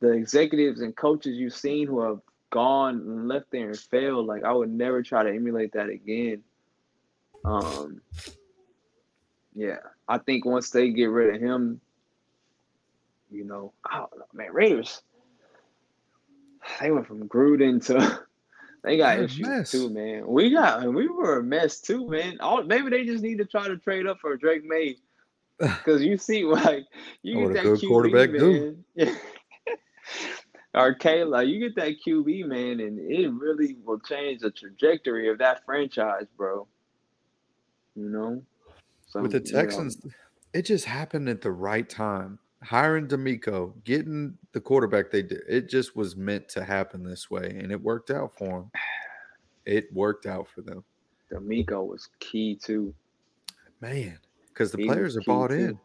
the executives and coaches you've seen who have gone and left there and failed. Like I would never try to emulate that again. Um yeah. I think once they get rid of him, you know, I don't know, man, Raiders. They went from Gruden to they got They're issues mess. too, man. We got we were a mess too, man. All maybe they just need to try to trade up for Drake Maye. Cause you see like you get a that good QB, quarterback man. Or Kayla, you get that QB man, and it really will change the trajectory of that franchise, bro. You know, so With the you know, Texans, it just happened at the right time. Hiring DeMeco, getting the quarterback they did, it just was meant to happen this way, and it worked out for them. It worked out for them, DeMeco was key too. man, because the He players are bought too. in.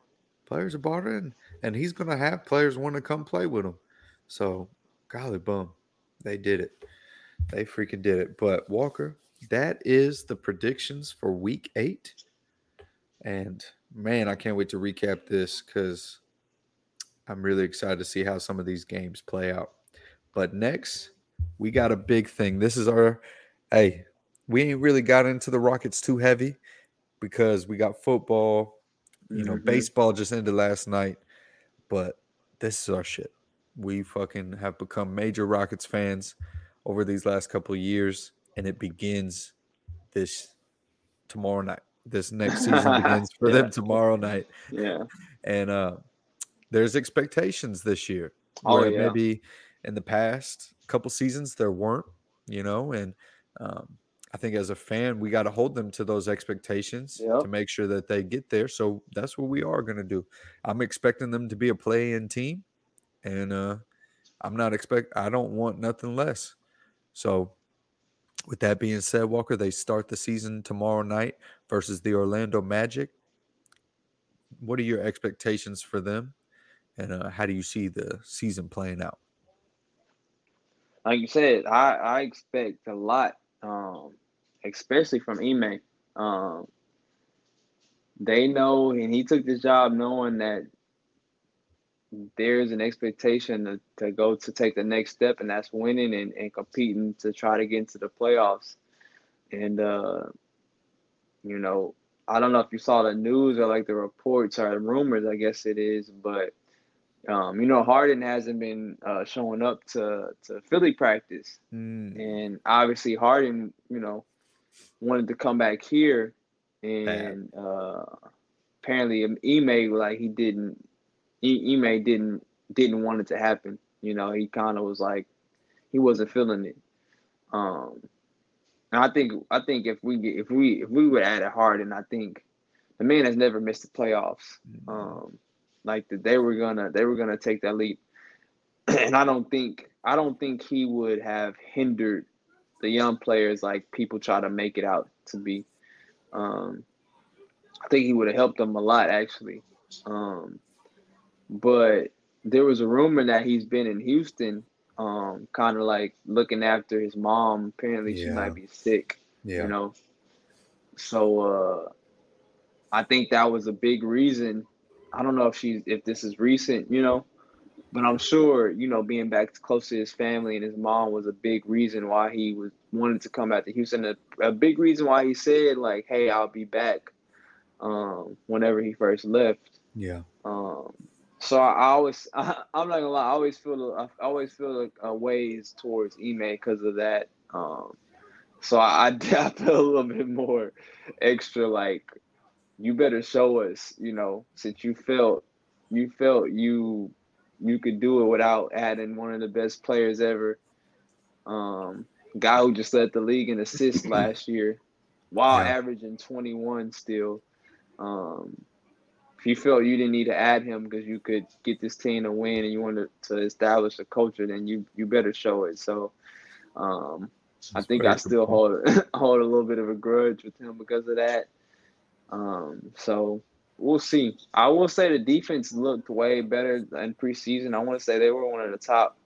Players are bought in, and he's going to have players want to come play with him. So, golly bum, they did it. They freaking did it. But Walker, that is the predictions for Week Eight, and man, I can't wait to recap this because I'm really excited to see how some of these games play out. But next, we got a big thing. This is our hey, we ain't really got into the Rockets too heavy because we got football, you know, Mhm. baseball just ended last night, but this is our shit. We fucking have become major Rockets fans over these last couple of years, and it begins this tomorrow night. This next season begins for Yeah. them tomorrow night Yeah. and uh, there's expectations this year. Oh, where yeah. maybe in the past couple seasons there weren't, you know, and um, I think as a fan we got to hold them to those expectations Yep. to make sure that they get there. So that's what we are going to do. I'm expecting them to be a play-in team, and uh, I'm not expect. I don't want nothing less. So. With that being said, Walker, they start the season tomorrow night versus the Orlando Magic. What are your expectations for them? and uh, how do you see the season playing out? like you said, I, I expect a lot, um, especially from Ime. Um, they know, and he took this job knowing that there's an expectation to, to go to take the next step, and that's winning and, and competing to try to get into the playoffs. And, uh, you know, I don't know if you saw the news or like the reports or the rumors, I guess it is, but um, you know, Harden hasn't been uh, showing up to to Philly practice, Mm, and obviously Harden, you know, wanted to come back here, and uh, apparently Ime like he didn't, Ime didn't didn't want it to happen. You know, he kind of was like he wasn't feeling it. Um, and I think I think if we get if we if we would add it hard, and I think the man has never missed the playoffs. Um, like that they were gonna they were gonna take that leap, and I don't think I don't think he would have hindered the young players like people try to make it out to be. Um, I think he would have helped them a lot actually. Um, but there was a rumor that he's been in Houston, um, kind of like looking after his mom. Apparently, she might be sick. Yeah. You know, so uh, I think that was a big reason. I don't know if she's if this is recent, you know, but I'm sure you know being back close to his family and his mom was a big reason why he was wanted to come back to Houston. A, a big reason why he said like, "Hey, I'll be back." Um, whenever he first left. Yeah. Um, so I, always, I, I'm not gonna lie, I always feel, I always feel like a ways towards Ime because of that. Um, so I, I, I feel a little bit more extra like, you better show us, you know, since you felt, you felt you, you could do it without adding one of the best players ever. Um, guy who just led the league in assists last year, while Yeah. averaging 21 still. Um, if you felt you didn't need to add him because you could get this team to win and you wanted to establish a culture, then you you better show it. So, um, I think I still hold hold a little bit of a grudge with him because of that. Um, so we'll see. I will say the defense looked way better in preseason. I want to say they were one of the top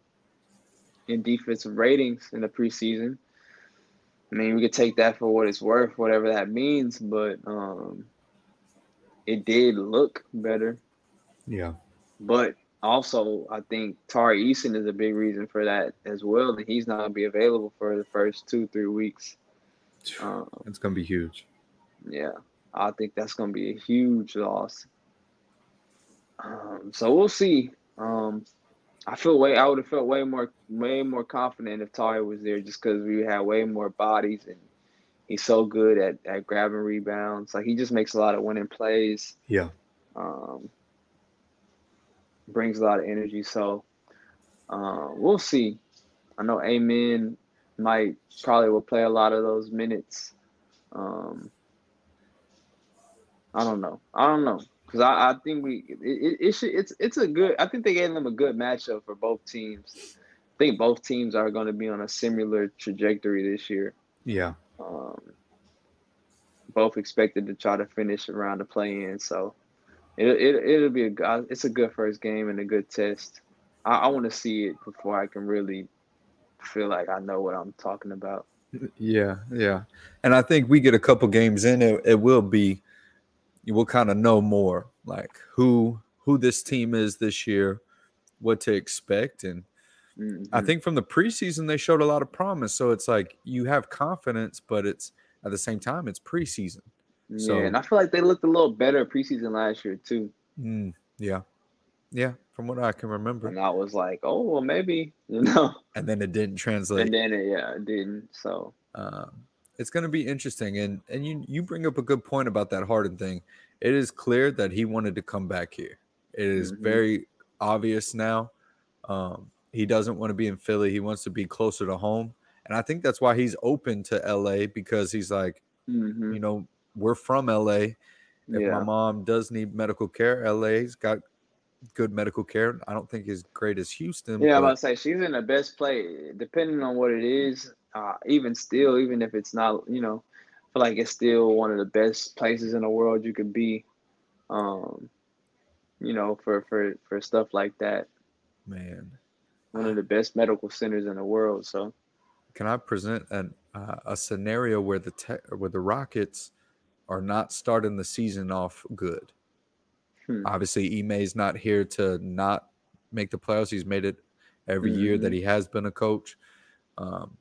in defensive ratings in the preseason. I mean, we could take that for what it's worth, whatever that means, but um, it did look better. Yeah. But also, I think Tari Eason is a big reason for that as well. That he's not going to be available for the first two, three weeks. Um, It's gonna be huge. yeah, I think that's going to be a huge loss. Um, so we'll see. Um, I feel way. I would have felt way more, way more confident if Tari was there, just because we had way more bodies and he's so good at at grabbing rebounds. Like he just makes a lot of winning plays. Yeah. Um, brings a lot of energy. So um, we'll see. I know Amen might probably will play a lot of those minutes. Um, I don't know. I don't know because I, I think we it, it, it should it's it's a good. I think they gave them a good matchup for both teams. I think both teams are going to be on a similar trajectory this year. Yeah. Um, both expected to try to finish around the play in, so it it it'll be a it's a good first game and a good test. I, I want to see it before I can really feel like I know what I'm talking about. Yeah, yeah. And I think we get a couple games in, it, it will be you will kind of know more like who who this team is this year, what to expect. And I Mhm. think from the preseason they showed a lot of promise. So it's like you have confidence, but it's at the same time it's preseason. So- yeah, and I feel like they looked a little better preseason last year too. Mm, yeah. Yeah, from what I can remember. And I was like, oh well, maybe you know. And then it didn't translate. And then it, yeah, it didn't. So um, it's going to be interesting and and you you bring up a good point about that Harden thing. It is clear that he wanted to come back here. It is Mhm. very obvious now. Um, he doesn't want to be in Philly. He wants to be closer to home, and I think that's why he's open to LA because he's like, mhm, you know, we're from LA. If yeah, my mom does need medical care, LA's got good medical care. I don't think as great as Houston. yeah. I'm but- about to say she's in the best play, depending on what it is. Uh, even still, even if it's not, you know, I feel like it's still one of the best places in the world you could be. Um, you know, for for for stuff like that, man. One of the best medical centers in the world. So Can I present an uh, a scenario where the te- where the Rockets are not starting the season off good? Hmm. Obviously, Ime's not here to not make the playoffs. He's made it every year that Mhm. he has been a coach. Um,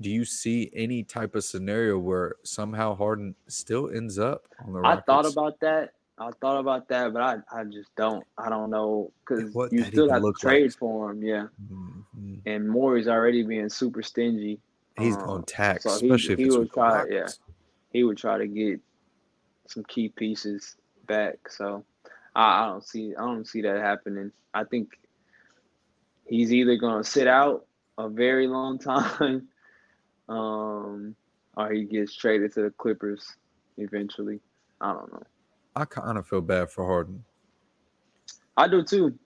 do you see any type of scenario where somehow Harden still ends up on the I thought about that. I thought about that, but I, I just don't. I don't know because you still have to trade like. for him. Yeah, Mhm. and Morey's already being super stingy. He's Um, going tax, so he- especially he if it's would try- yeah. He would try to get some key pieces back. So I, I don't see I don't see that happening. I think he's either gonna sit out a very long time, um, or he gets traded to the Clippers eventually. I don't know. I kind of feel bad for Harden. I do too.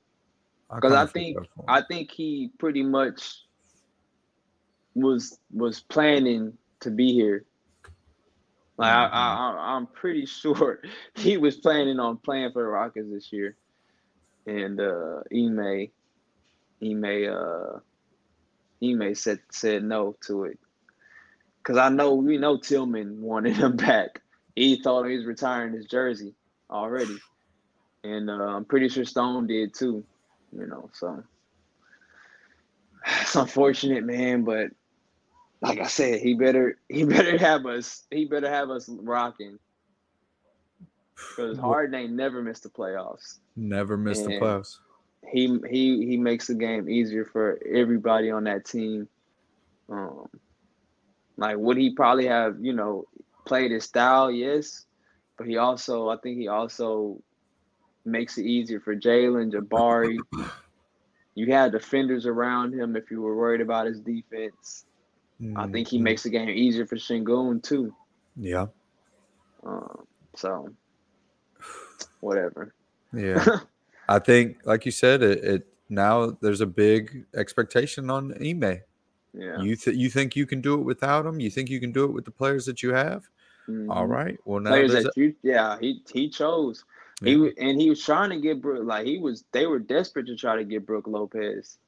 Because kinda I think bad for him. I think he pretty much was was planning to be here. Like I, I, I- I'm pretty sure he was planning on playing for the Rockets this year, and uh, Ime, Ime, uh, Ime said said no to it. Cause I know we know Tilman wanted him back. He thought he was retiring his jersey already, and uh, I'm pretty sure Stone did too. You know, so it's unfortunate, man. But like I said, he better he better have us he better have us rocking. Because Harden ain't never missed the playoffs. Never missed the playoffs. He he he makes the game easier for everybody on that team. Um, like would he probably have you know played his style? Yes, but he also I think he also makes it easier for Jalen Jabari. You had defenders around him if you were worried about his defense. I think he Mhm. makes the game easier for Sengun too. Yeah. Um, so whatever. Yeah. I think, like you said, it, it now there's a big expectation on Ime. Yeah. You th- you think you can do it without him? You think you can do it with the players that you have? All Mhm. right. Well, now players that you yeah he he chose he Yeah. wa- and he was trying to get Brook like he was they were desperate to try to get Brook Lopez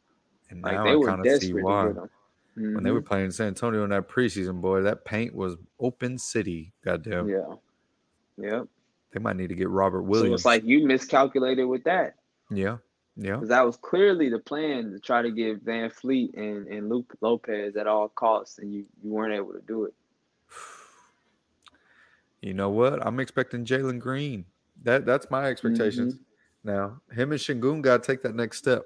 and like they I were kind of see desperate why. to get him When they were Mhm. playing in San Antonio in that preseason, boy, that paint was open city. Goddamn. yeah yep They might need to get Robert so Williams. it's like you miscalculated with that yeah. Yeah. because that was clearly the plan to try to get VanVleet and and Luke Lopez at all costs and you you weren't able to do it You know what? I'm expecting Jalen Green. That that's my expectations. Mm-hmm. Now, him and Sengun got to take that next step.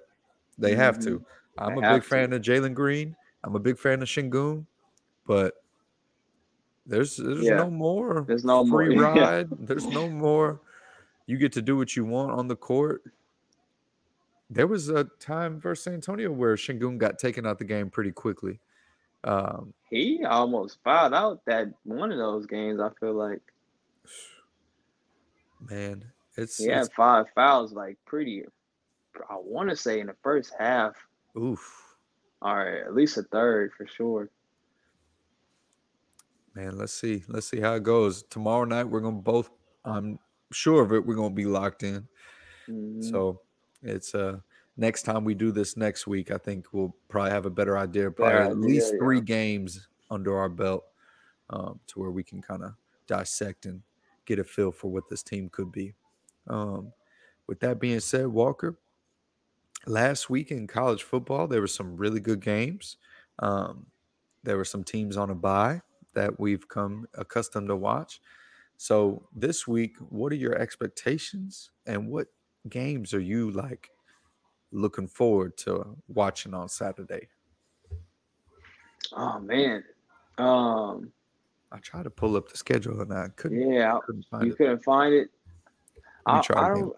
They have to. I'm Mm-hmm. They a big fan of Jalen Green. I'm a big fan of Sengun, but there's there's Yeah. no more There's no more- free yeah. ride. There's no more. You get to do what you want on the court. There was a time versus Antonio where Sengun got taken out the game pretty quickly. Um, he almost fouled out that one of those games I feel like man, it's, he had five fouls like pretty I want to say in the first half oof. All right, at least a third for sure. Man, let's see. Let's see how it goes. Tomorrow night we're gonna both I'm sure of it, we're gonna be locked in. Mhm. So it's uh next time we do this next week, I think we'll probably have a better idea. Probably Better at least yeah. three games under our belt, um, to where we can kind of dissect and get a feel for what this team could be. Um, with that being said, Walker, last week in college football, there were some really good games. Um, there were some teams on a bye that we've come accustomed to watch. So this week, what are your expectations and what games are you like looking forward to watching on Saturday? Oh man, um, I tried to pull up the schedule and I couldn't, yeah, couldn't you it. couldn't find it. I, I don't.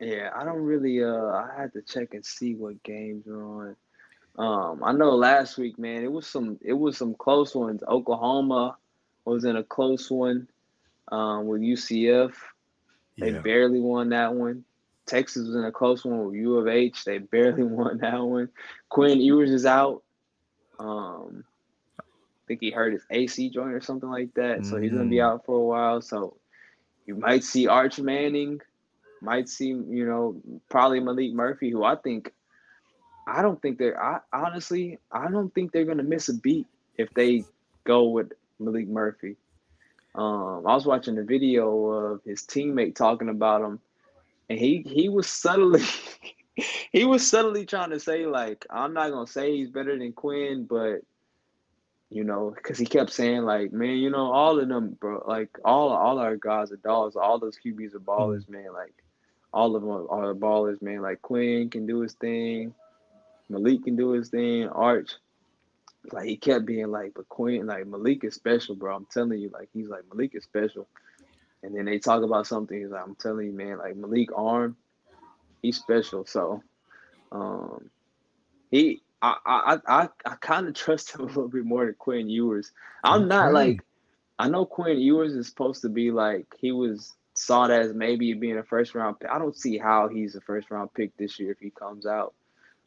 Yeah, I don't really. Uh, I had to check and see what games are on. Um, I know last week, man, it was some. It was some close ones. Oklahoma was in a close one um, with UCF. They Yeah. barely won that one. Texas was in a close one with U of H. They barely won that one. Quinn Ewers is out. Um, I think he hurt his AC joint or something like that. So he's gonna be Mm. out for a while. So you might see Arch Manning, might see, you know, probably Maalik Murphy, who I think I don't think they're I honestly I don't think they're gonna miss a beat if they go with Maalik Murphy. Um, I was watching a video of his teammate talking about him, and he he was subtly he was subtly trying to say like I'm not gonna say he's better than Quinn, but you know, because he kept saying like, man, you know, all of them, bro, like all all our guys are dogs, all those QBs are ballers, mm. man, like all of them are, are ballers, man. Like Quinn can do his thing, Malik can do his thing, Arch. Like he kept being like, but Quinn, like Malik is special, bro. I'm telling you, like he's like Malik is special. And then they talk about something. He's like, I'm telling you, man, like Malik Arm, he's special. So, um, he I I I, I kind of trust him a little bit more than Quinn Ewers. I'm not like I know Quinn Ewers is supposed to be like he was sought as maybe being a first round pick. I don't see how he's a first round pick this year if he comes out.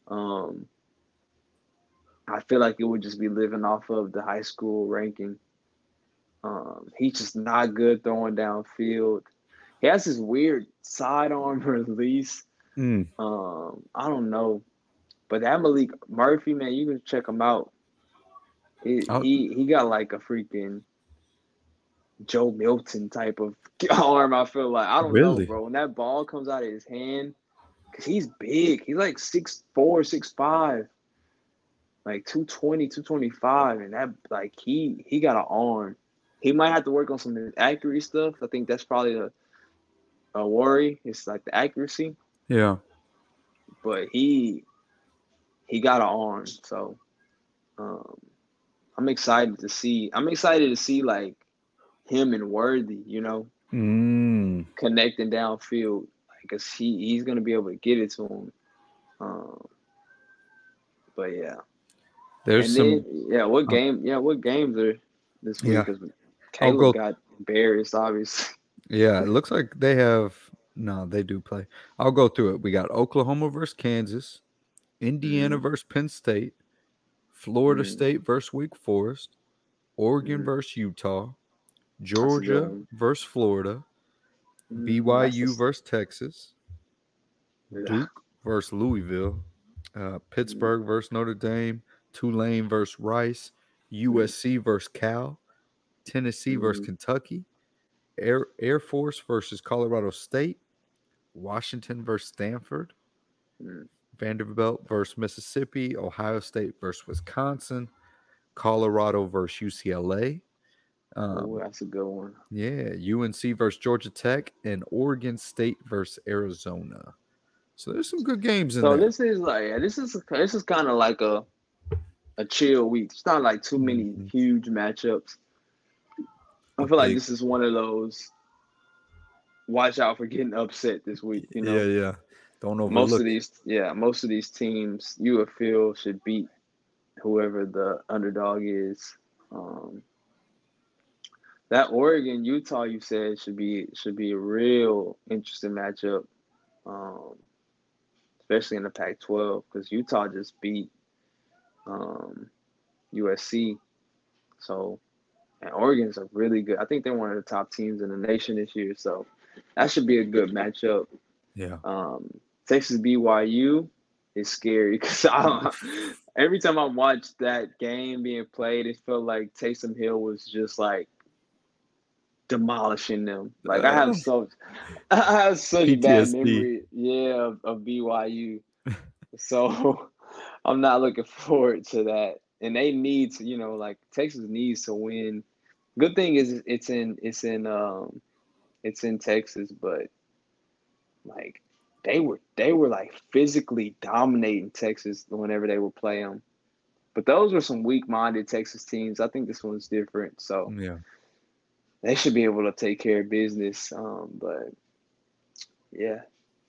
Um I feel like it would just be living off of the high school ranking. Um, he's just not good throwing downfield. He has this weird sidearm release. Mm. Um, I don't know, but that Maalik Murphy man, you can check him out. He Oh. he, he got like a freaking Joe Milton type of arm. I feel like I don't Really? know, bro. When that ball comes out of his hand, cause he's big. He's like six four, six five, like 220, 225, and that like he he got an arm. He might have to work on some accuracy stuff. I think that's probably a a worry. It's like the accuracy Yeah. but he he got an arm, so um, I'm excited to see. I'm excited to see like him and Worthy, you know, Mm. connecting downfield, because he he's gonna be able to get it to him. Um, but yeah, There's and some. then yeah, what game? Yeah, what games are this week? Yeah. Caleb go- got embarrassed, obviously. Yeah, it looks like they have. No, they do play. I'll go through it. We got Oklahoma versus Kansas, Indiana versus Penn State, Florida Mm. State versus Wake Forest, Oregon Mm. versus Utah, Georgia versus Florida, Mm, BYU that's versus Texas, a- Duke versus Louisville, uh, Pittsburgh versus Notre Dame, Tulane versus Rice, USC versus Cal, Tennessee versus Mhm. Kentucky, Air Air Force versus Colorado State, Washington versus Stanford, Mm. Vanderbilt versus Mississippi, Ohio State versus Wisconsin, Colorado versus UCLA. Um, Oh, that's a good one. yeah, UNC versus Georgia Tech and Oregon State versus Arizona. So there's some good games in So there. this is like yeah, this is this is kind of like a a chill week. It's not like too many Mhm. huge matchups. I feel like this is one of those. Watch out for getting upset this week. You know, yeah, yeah. Don't overlook. most of these, yeah, most of these teams you would feel should beat whoever the underdog is. Um, that Oregon Utah you said should be should be a real interesting matchup, um, especially in the Pac-12 because Utah just beat um, USC, so and Oregon's a really good. I think they're one of the top teams in the nation this year, so that should be a good matchup. yeah. Um, Texas BYU is scary because every time I watched that game being played, it felt like Taysom Hill was just like demolishing them. Like I have so, I have such bad memory, yeah, of, of BYU. so I'm not looking forward to that. And they need to, you know, like Texas needs to win. Good thing is it's in it's in um it's in Texas, but like they were they were like physically dominating Texas whenever they would play them. But those were some weak-minded Texas teams. I think this one's different, so Yeah. they should be able to take care of business. Um, but yeah,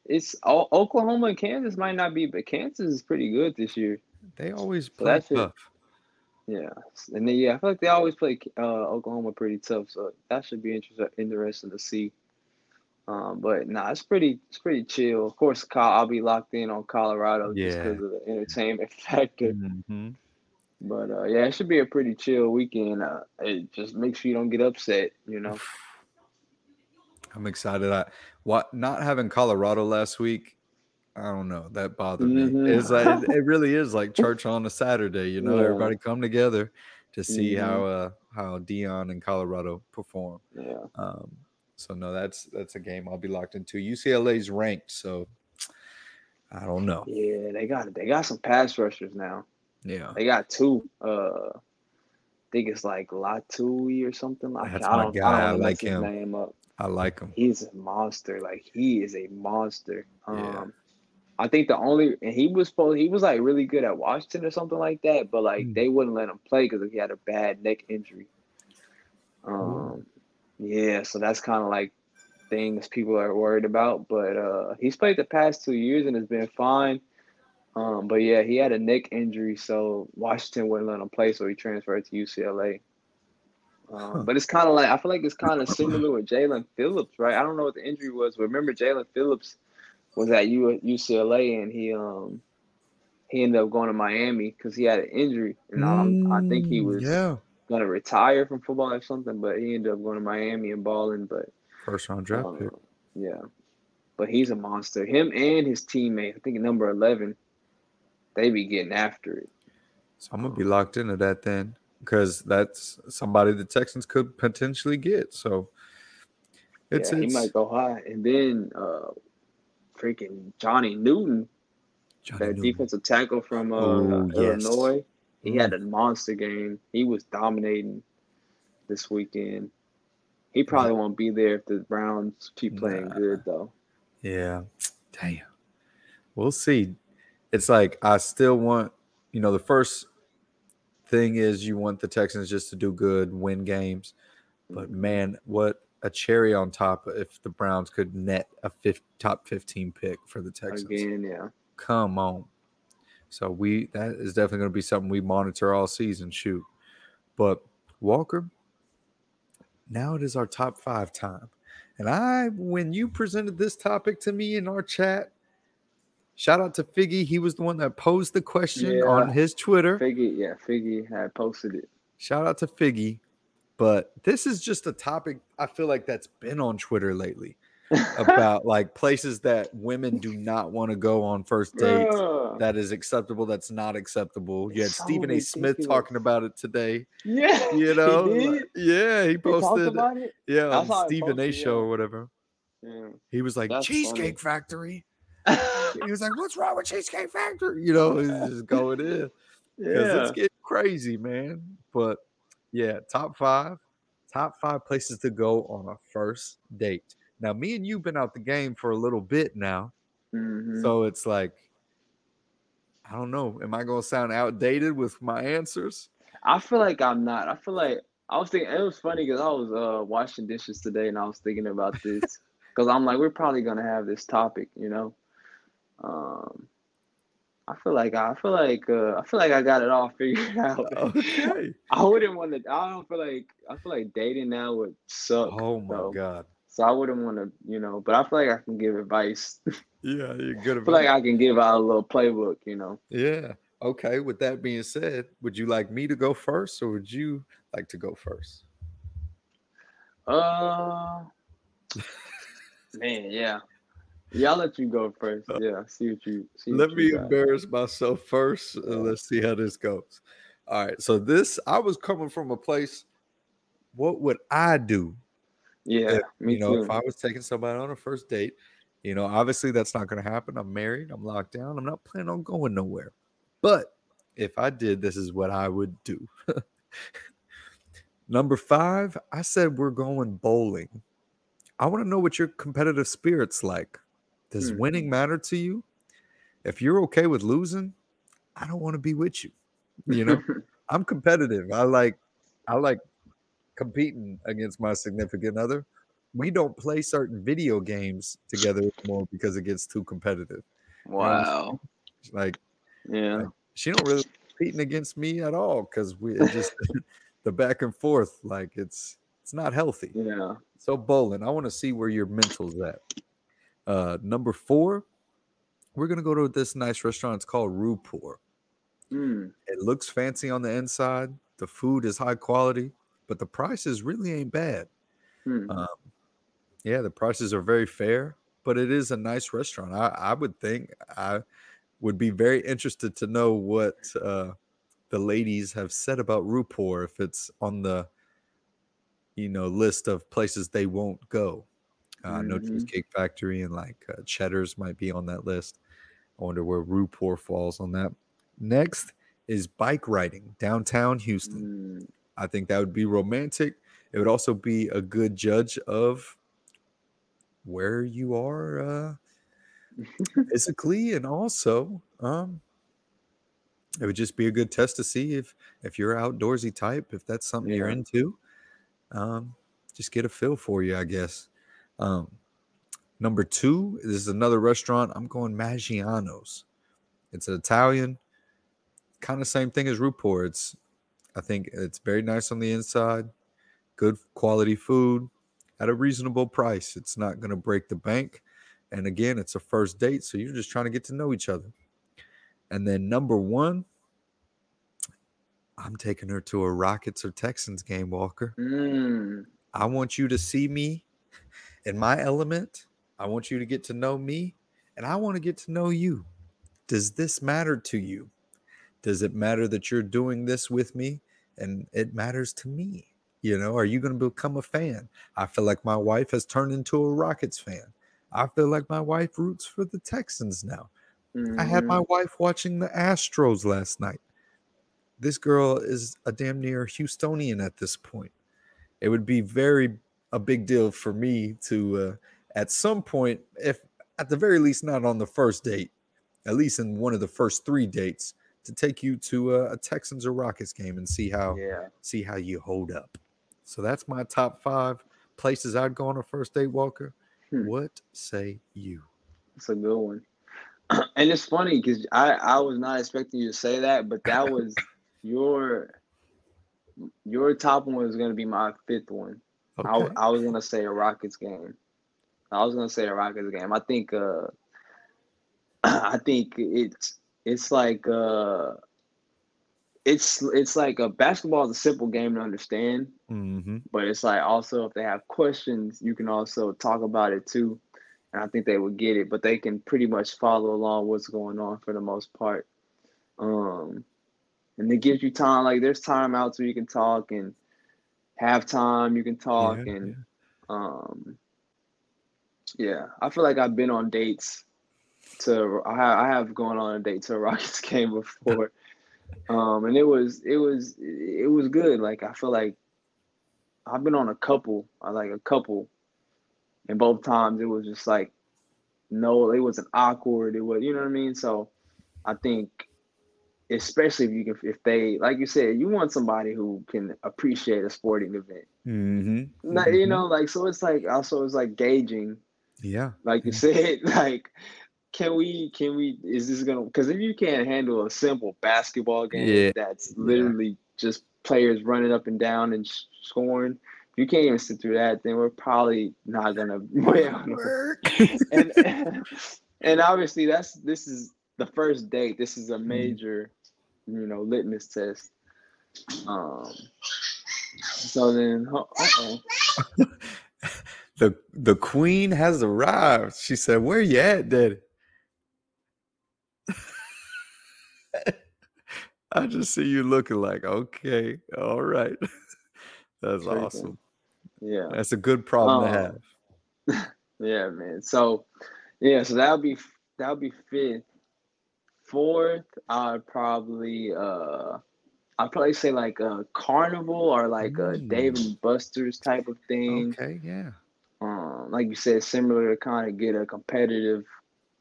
it's O- Oklahoma and Kansas might not be, but Kansas is pretty good this year. They always So play that's it. tough. Yeah, and then yeah, I feel like they always play uh, Oklahoma pretty tough, so that should be interesting interesting to see. Um, but nah, it's pretty it's pretty chill. Of course, I'll be locked in on Colorado just because of the entertainment factor. Mhm. But uh, yeah, it should be a pretty chill weekend. Uh, it just make sure you don't get upset, you know. I'm excited. I what not having Colorado last week. I don't know. That bothered me. Mhm. It's like it, really is like church on a Saturday. You know, Yeah. everybody come together to see Mhm. how uh how Deion and Colorado perform. Yeah, Um, so no, that's that's a game I'll be locked into. UCLA's ranked, so I don't know. yeah, they got they got some pass rushers now. Yeah, They got two. Uh, I think it's like Latu or something like. That's I my don't, guy. I I like him. name up. I like him. He's a monster. Like he is a monster. Um, Yeah. I think the only and he was supposed he was like really good at Washington or something like that, but like Mm. they wouldn't let him play because he had a bad neck injury. Um, yeah, so that's kind of like things people are worried about. But uh, he's played the past two years and has been fine. Um, but yeah, he had a neck injury, so Washington wouldn't let him play, so he transferred to UCLA. Um, But it's kind of like I feel like it's kind of similar with Jaelan Phillips, right? I don't know what the injury was, but remember Jaelan Phillips was at U- UCLA and he um he ended up going to Miami because he had an injury, and um, I think he Mm, was yeah gonna retire from football or something, but he ended up going to Miami and balling. But first round draft um, pick. yeah, but he's a monster. Him and his teammate, I think number eleven, they be getting after it. So I'm gonna be locked into that then, because that's somebody the Texans could potentially get. So it's, yeah, he might go high. And then uh freaking Johnny Newton, Johnny that Newton. defensive tackle from uh, Oh, yes. Illinois. He Mm. had a monster game. He was dominating this weekend. He probably won't be there if the Browns keep playing Nah. good though. Yeah. Damn. We'll see. It's like I still want, you know, the first thing is you want the Texans just to do good, win games. But man, what a cherry on top if the Browns could net a fifth, top 15 pick for the Texans. Again, yeah. Come on. So we that is definitely going to be something we monitor all season. Shoot, but Walker. Now it is our top five time, and I when you presented this topic to me in our chat, shout out to Figgy. He was the one that posed the question Yeah. on his Twitter. Figgy, yeah, Figgy had posted it. Shout out to Figgy. But this is just a topic I feel like that's been on Twitter lately about like places that women do not want to go on first dates. Bruh. That is acceptable. That's not acceptable. You had so Stephen A. Smith talking about it today. yeah, You know, he like- yeah, he He posted, it. yeah, on Stephen A. show yeah. or whatever. Yeah. He was like That's Cheesecake funny. Factory. He was like, "What's wrong with Cheesecake Factory?" You know, he's just going in yeah. it's getting crazy, man. But yeah, top five, top five places to go on a first date. Now, me and you've been out the game for a little bit now, Mhm. so it's like, I don't know. Am I going to sound outdated with my answers? I feel like I'm not. I feel like I was thinking it was funny because I was uh washing dishes today and I was thinking about this because I'm like we're probably gonna have this topic, you know. Um, I feel like I feel like uh, I feel like I got it all figured out. Okay. I wouldn't want to. I don't feel like I feel like dating now would suck. Oh my though. god. So I wouldn't want to, you know. But I feel like I can give advice. Yeah, you're good feel like I can give out a little playbook, you know. Yeah. Okay. With that being said, would you like me to go first, or would you like to go first? Uh, man, yeah, yeah. I'll let you go first. Yeah, see what you see. Uh, Let what me you got. embarrass myself first, and let's see how this goes. All right. So this, I was coming from a place. What would I do? Yeah, if, me you know, too. if I was taking somebody on a first date, you know, obviously that's not going to happen. I'm married. I'm locked down. I'm not planning on going nowhere. But if I did, this is what I would do. Number five, I said we're going bowling. I want to know what your competitive spirit's like. Does Hmm. winning matter to you? If you're okay with losing, I don't want to be with you. You know, I'm competitive. I like I like competing against my significant other. We don't play certain video games together anymore because it gets too competitive. wow. Like Yeah. she don't really competing against me at all because we it just the back and forth like it's it's not healthy. Yeah. So bowling, I want to see where your mental's at. Uh, number four, we're gonna go to this nice restaurant. It's called Rupor. Mm. It looks fancy on the inside. The food is high quality, but the prices really ain't bad. Hmm. Um, yeah, the prices are very fair, but it is a nice restaurant. I, I would think I would be very interested to know what uh, the ladies have said about Rupor if it's on the you know list of places they won't go. Uh, know Mhm. Cheesecake Factory and like uh, Cheddar's might be on that list. I wonder where Rupor falls on that. Next is bike riding downtown Houston. Mm. I think that would be romantic. It would also be a good judge of where you are uh, physically, and also um, it would just be a good test to see if if you're outdoorsy type, if that's something you're into. Um, just get a feel for you, I guess. Um, number two, this is another restaurant. I'm going Maggiano's. It's an Italian, kind of same thing as Rupor. It's I think it's very nice on the inside, good quality food at a reasonable price. It's not going to break the bank. And again, it's a first date, so you're just trying to get to know each other. And then number one, I'm taking her to a Rockets or Texans game, Walker. Mm. I want you to see me in my element. I want you to get to know me, and I want to get to know you. Does this matter to you? Does it matter that you're doing this with me? And it matters to me. You know, are you going to become a fan? I feel like my wife has turned into a Rockets fan. I feel like my wife roots for the Texans now. I had my Mhm. wife watching the Astros last night. This girl is a damn near Houstonian at this point. It would be very a big deal for me to, uh, at some point, if at the very least not on the first date, at least in one of the first three dates, to take you to a, a Texans or Rockets game and see how Yeah. see how you hold up. So that's my top five places I'd go on a first date, Walker. Hmm. What say you? It's a good one. and it's funny because I, I was not expecting you to say that, but that was your your top one was gonna be my fifth one. I, Okay. I was gonna say a Rockets game. I was gonna say a Rockets game. I think uh I think it's it's like uh it's it's like a basketball is a simple game to understand, Mm-hmm. but it's like also if they have questions, you can also talk about it too. And I think they would get it, but they can pretty much follow along what's going on for the most part. Um, and it gives you time, like there's timeouts where you can talk and halftime you can talk Yeah, and um yeah, I feel like I've been on dates to I have, I have gone on a date to a Rockets game before. Um and it was it was it was good. Like I feel like I've been on a couple, I like a couple and both times it was just like no, it wasn't awkward. It was you know what I mean? So I think especially if you can if they like you said, you want somebody who can appreciate a sporting event. Mm-hmm. Not, you know, like so it's like also it's like gauging Yeah. like you said, like, can we, can we, is this gonna, because if you can't handle a simple basketball game Yeah. that's literally just players running up and down and sh- scoring, if you can't even sit through that, then we're probably not gonna, well, and, and obviously that's, this is the first date. This is a major, you know, litmus test. Um, so then, uh oh. The the queen has arrived. She said, Where you at, Daddy? I just see you looking like, okay, all right. That's awesome. Yeah. That's a good problem to Um, have. Yeah, man. So, yeah, so that'll be that'll be fifth. Fourth, I'd probably uh, I'd probably say like a carnival or like a Dave and Buster's type of thing. Okay, yeah. Um, like you said, similar to kind of get a competitive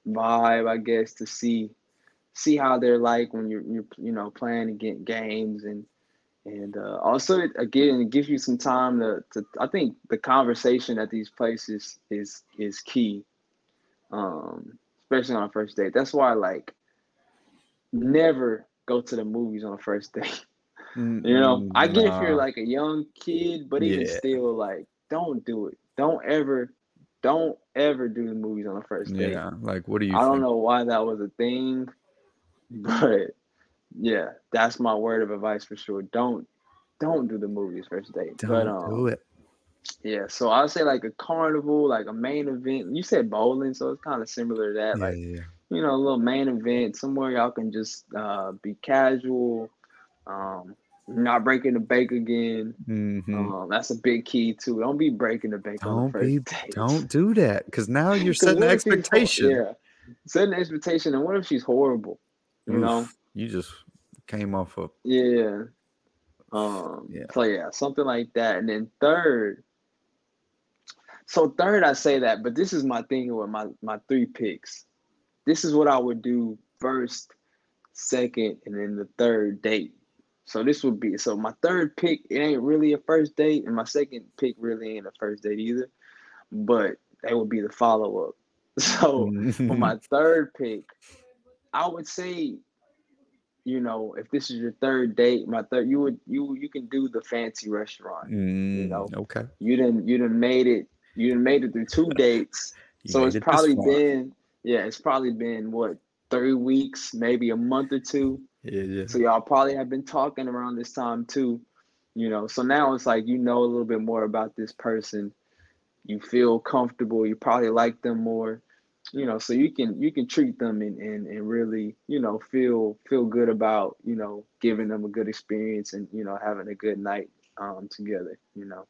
vibe, I guess, to see see how they're like when you're you're you know playing against games and and uh, also it, again it gives you some time to, to I think the conversation at these places is is key, um, especially on a first date. That's why like never go to the movies on first date. You know, I get if you're like a young kid, but even Yeah. still, like, don't do it. Don't ever, don't ever do the movies on the first date. Yeah, like what do you I don't know why that was a thing, but yeah, that's my word of advice for sure. Don't, don't do the movies first date. Don't but um, do it. yeah, so I'll say like a carnival, like a main event. You said bowling, so it's kind of similar to that. Yeah, like yeah. You know, a little main event somewhere y'all can just uh, be casual, um, not breaking the bank again. Mhm. Um, that's a big key too. Don't be breaking the bank on the Don't first be date. don't do that because now you're setting what the if she's hor- expectation. Yeah, setting expectation. And what if she's horrible? You know? You just came off a Yeah. Um. Yeah. So yeah, something like that. And then third. So third, I say that, but this is my thing with my my three picks. This is what I would do first, second, and then the third date. So this would be so my third pick. It ain't really a first date, and my second pick really ain't a first date either. But they would be the follow up. So for my third pick, I would say, you know, if this is your third date, my third, you would you you can do the fancy restaurant. Mm, know, okay. You didn't you didn't made it. You didn't made it through two dates. So it's it probably been yeah, it's probably been what three weeks, maybe a month or two. Yeah, yeah. So y'all probably have been talking around this time too, you know. So now it's like you know a little bit more about this person. You feel comfortable. You probably like them more, you know. So you can you can treat them and and, and really you know feel feel good about you know giving them a good experience and you know having a good night um together, you know.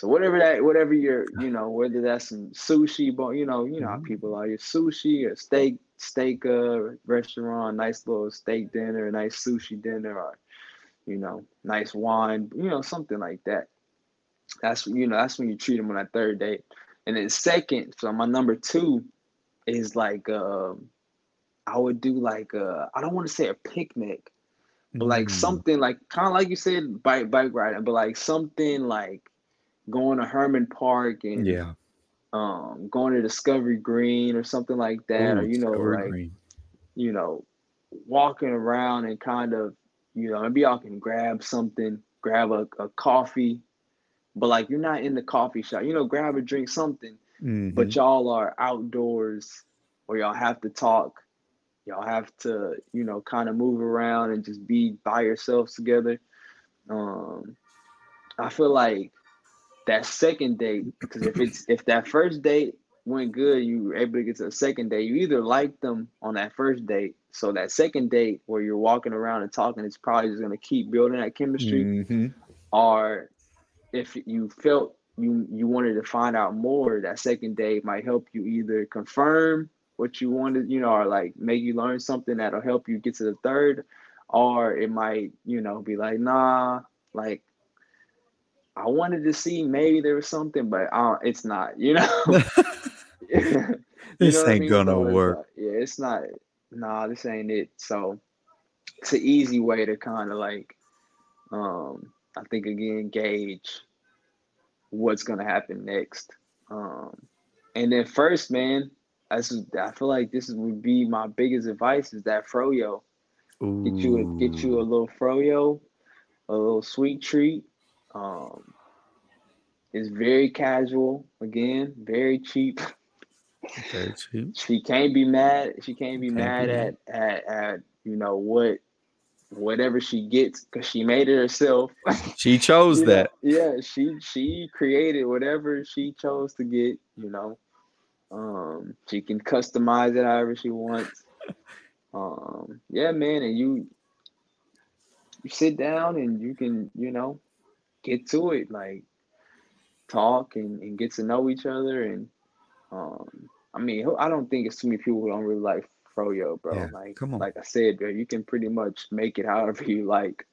So whatever that, whatever you're, you know, whether that's some sushi, but you know, you know how people are. Your sushi or steak, steak uh, restaurant, nice little steak dinner, a nice sushi dinner, or you know, nice wine, you know, something like that. That's you know, that's when you treat them on that third date. And then second, so my number two is like, um, I would do like, uh, I don't want to say a picnic, but like Mm. something like kind of like you said, bike bike riding, but like something like going to Hermann Park and Yeah. um going to Discovery Green or something like that, or you know, Discovery like Green. you know, walking around and kind of, you know, maybe y'all can grab something, grab a, a coffee, but like you're not in the coffee shop, you know, grab a drink, something, but Mhm. y'all are outdoors or y'all have to talk. Y'all have to, you know, kind of move around and just be by yourselves together. Um, I feel like that second date, because if it's if that first date went good, you were able to get to the second date, you either liked them on that first date. So that second date where you're walking around and talking, it's probably just gonna keep building that chemistry Mhm. or if you felt you you wanted to find out more, that second date might help you either confirm what you wanted, you know, or like make you learn something that'll help you get to the third, or it might, you know, be like, nah, like I wanted to see maybe there was something, but uh, it's not, you know. You This know what I ain't mean? gonna So it's work. like- yeah, it's not. Nah, this ain't it. So it's an easy way to kind of like, um, I think again gauge what's gonna happen next. Um, and then first, man, that's I feel like this would be my biggest advice is that froyo. Get you a get you a little froyo, a little sweet treat. Um, it's very casual. Again, very cheap. Very cheap. she can't be mad. She can't be Can't mad be at, at at you know what whatever she gets because she made it herself. She chose You know, that. yeah, she she created whatever she chose to get. You know, um, she can customize it however she wants. Um, yeah, man, and you you sit down and you can you know get to it like talk and, and get to know each other and um I mean I don't think it's too many people who don't really like froyo bro. Yeah, like come on. like I said bro you can pretty much make it however you like.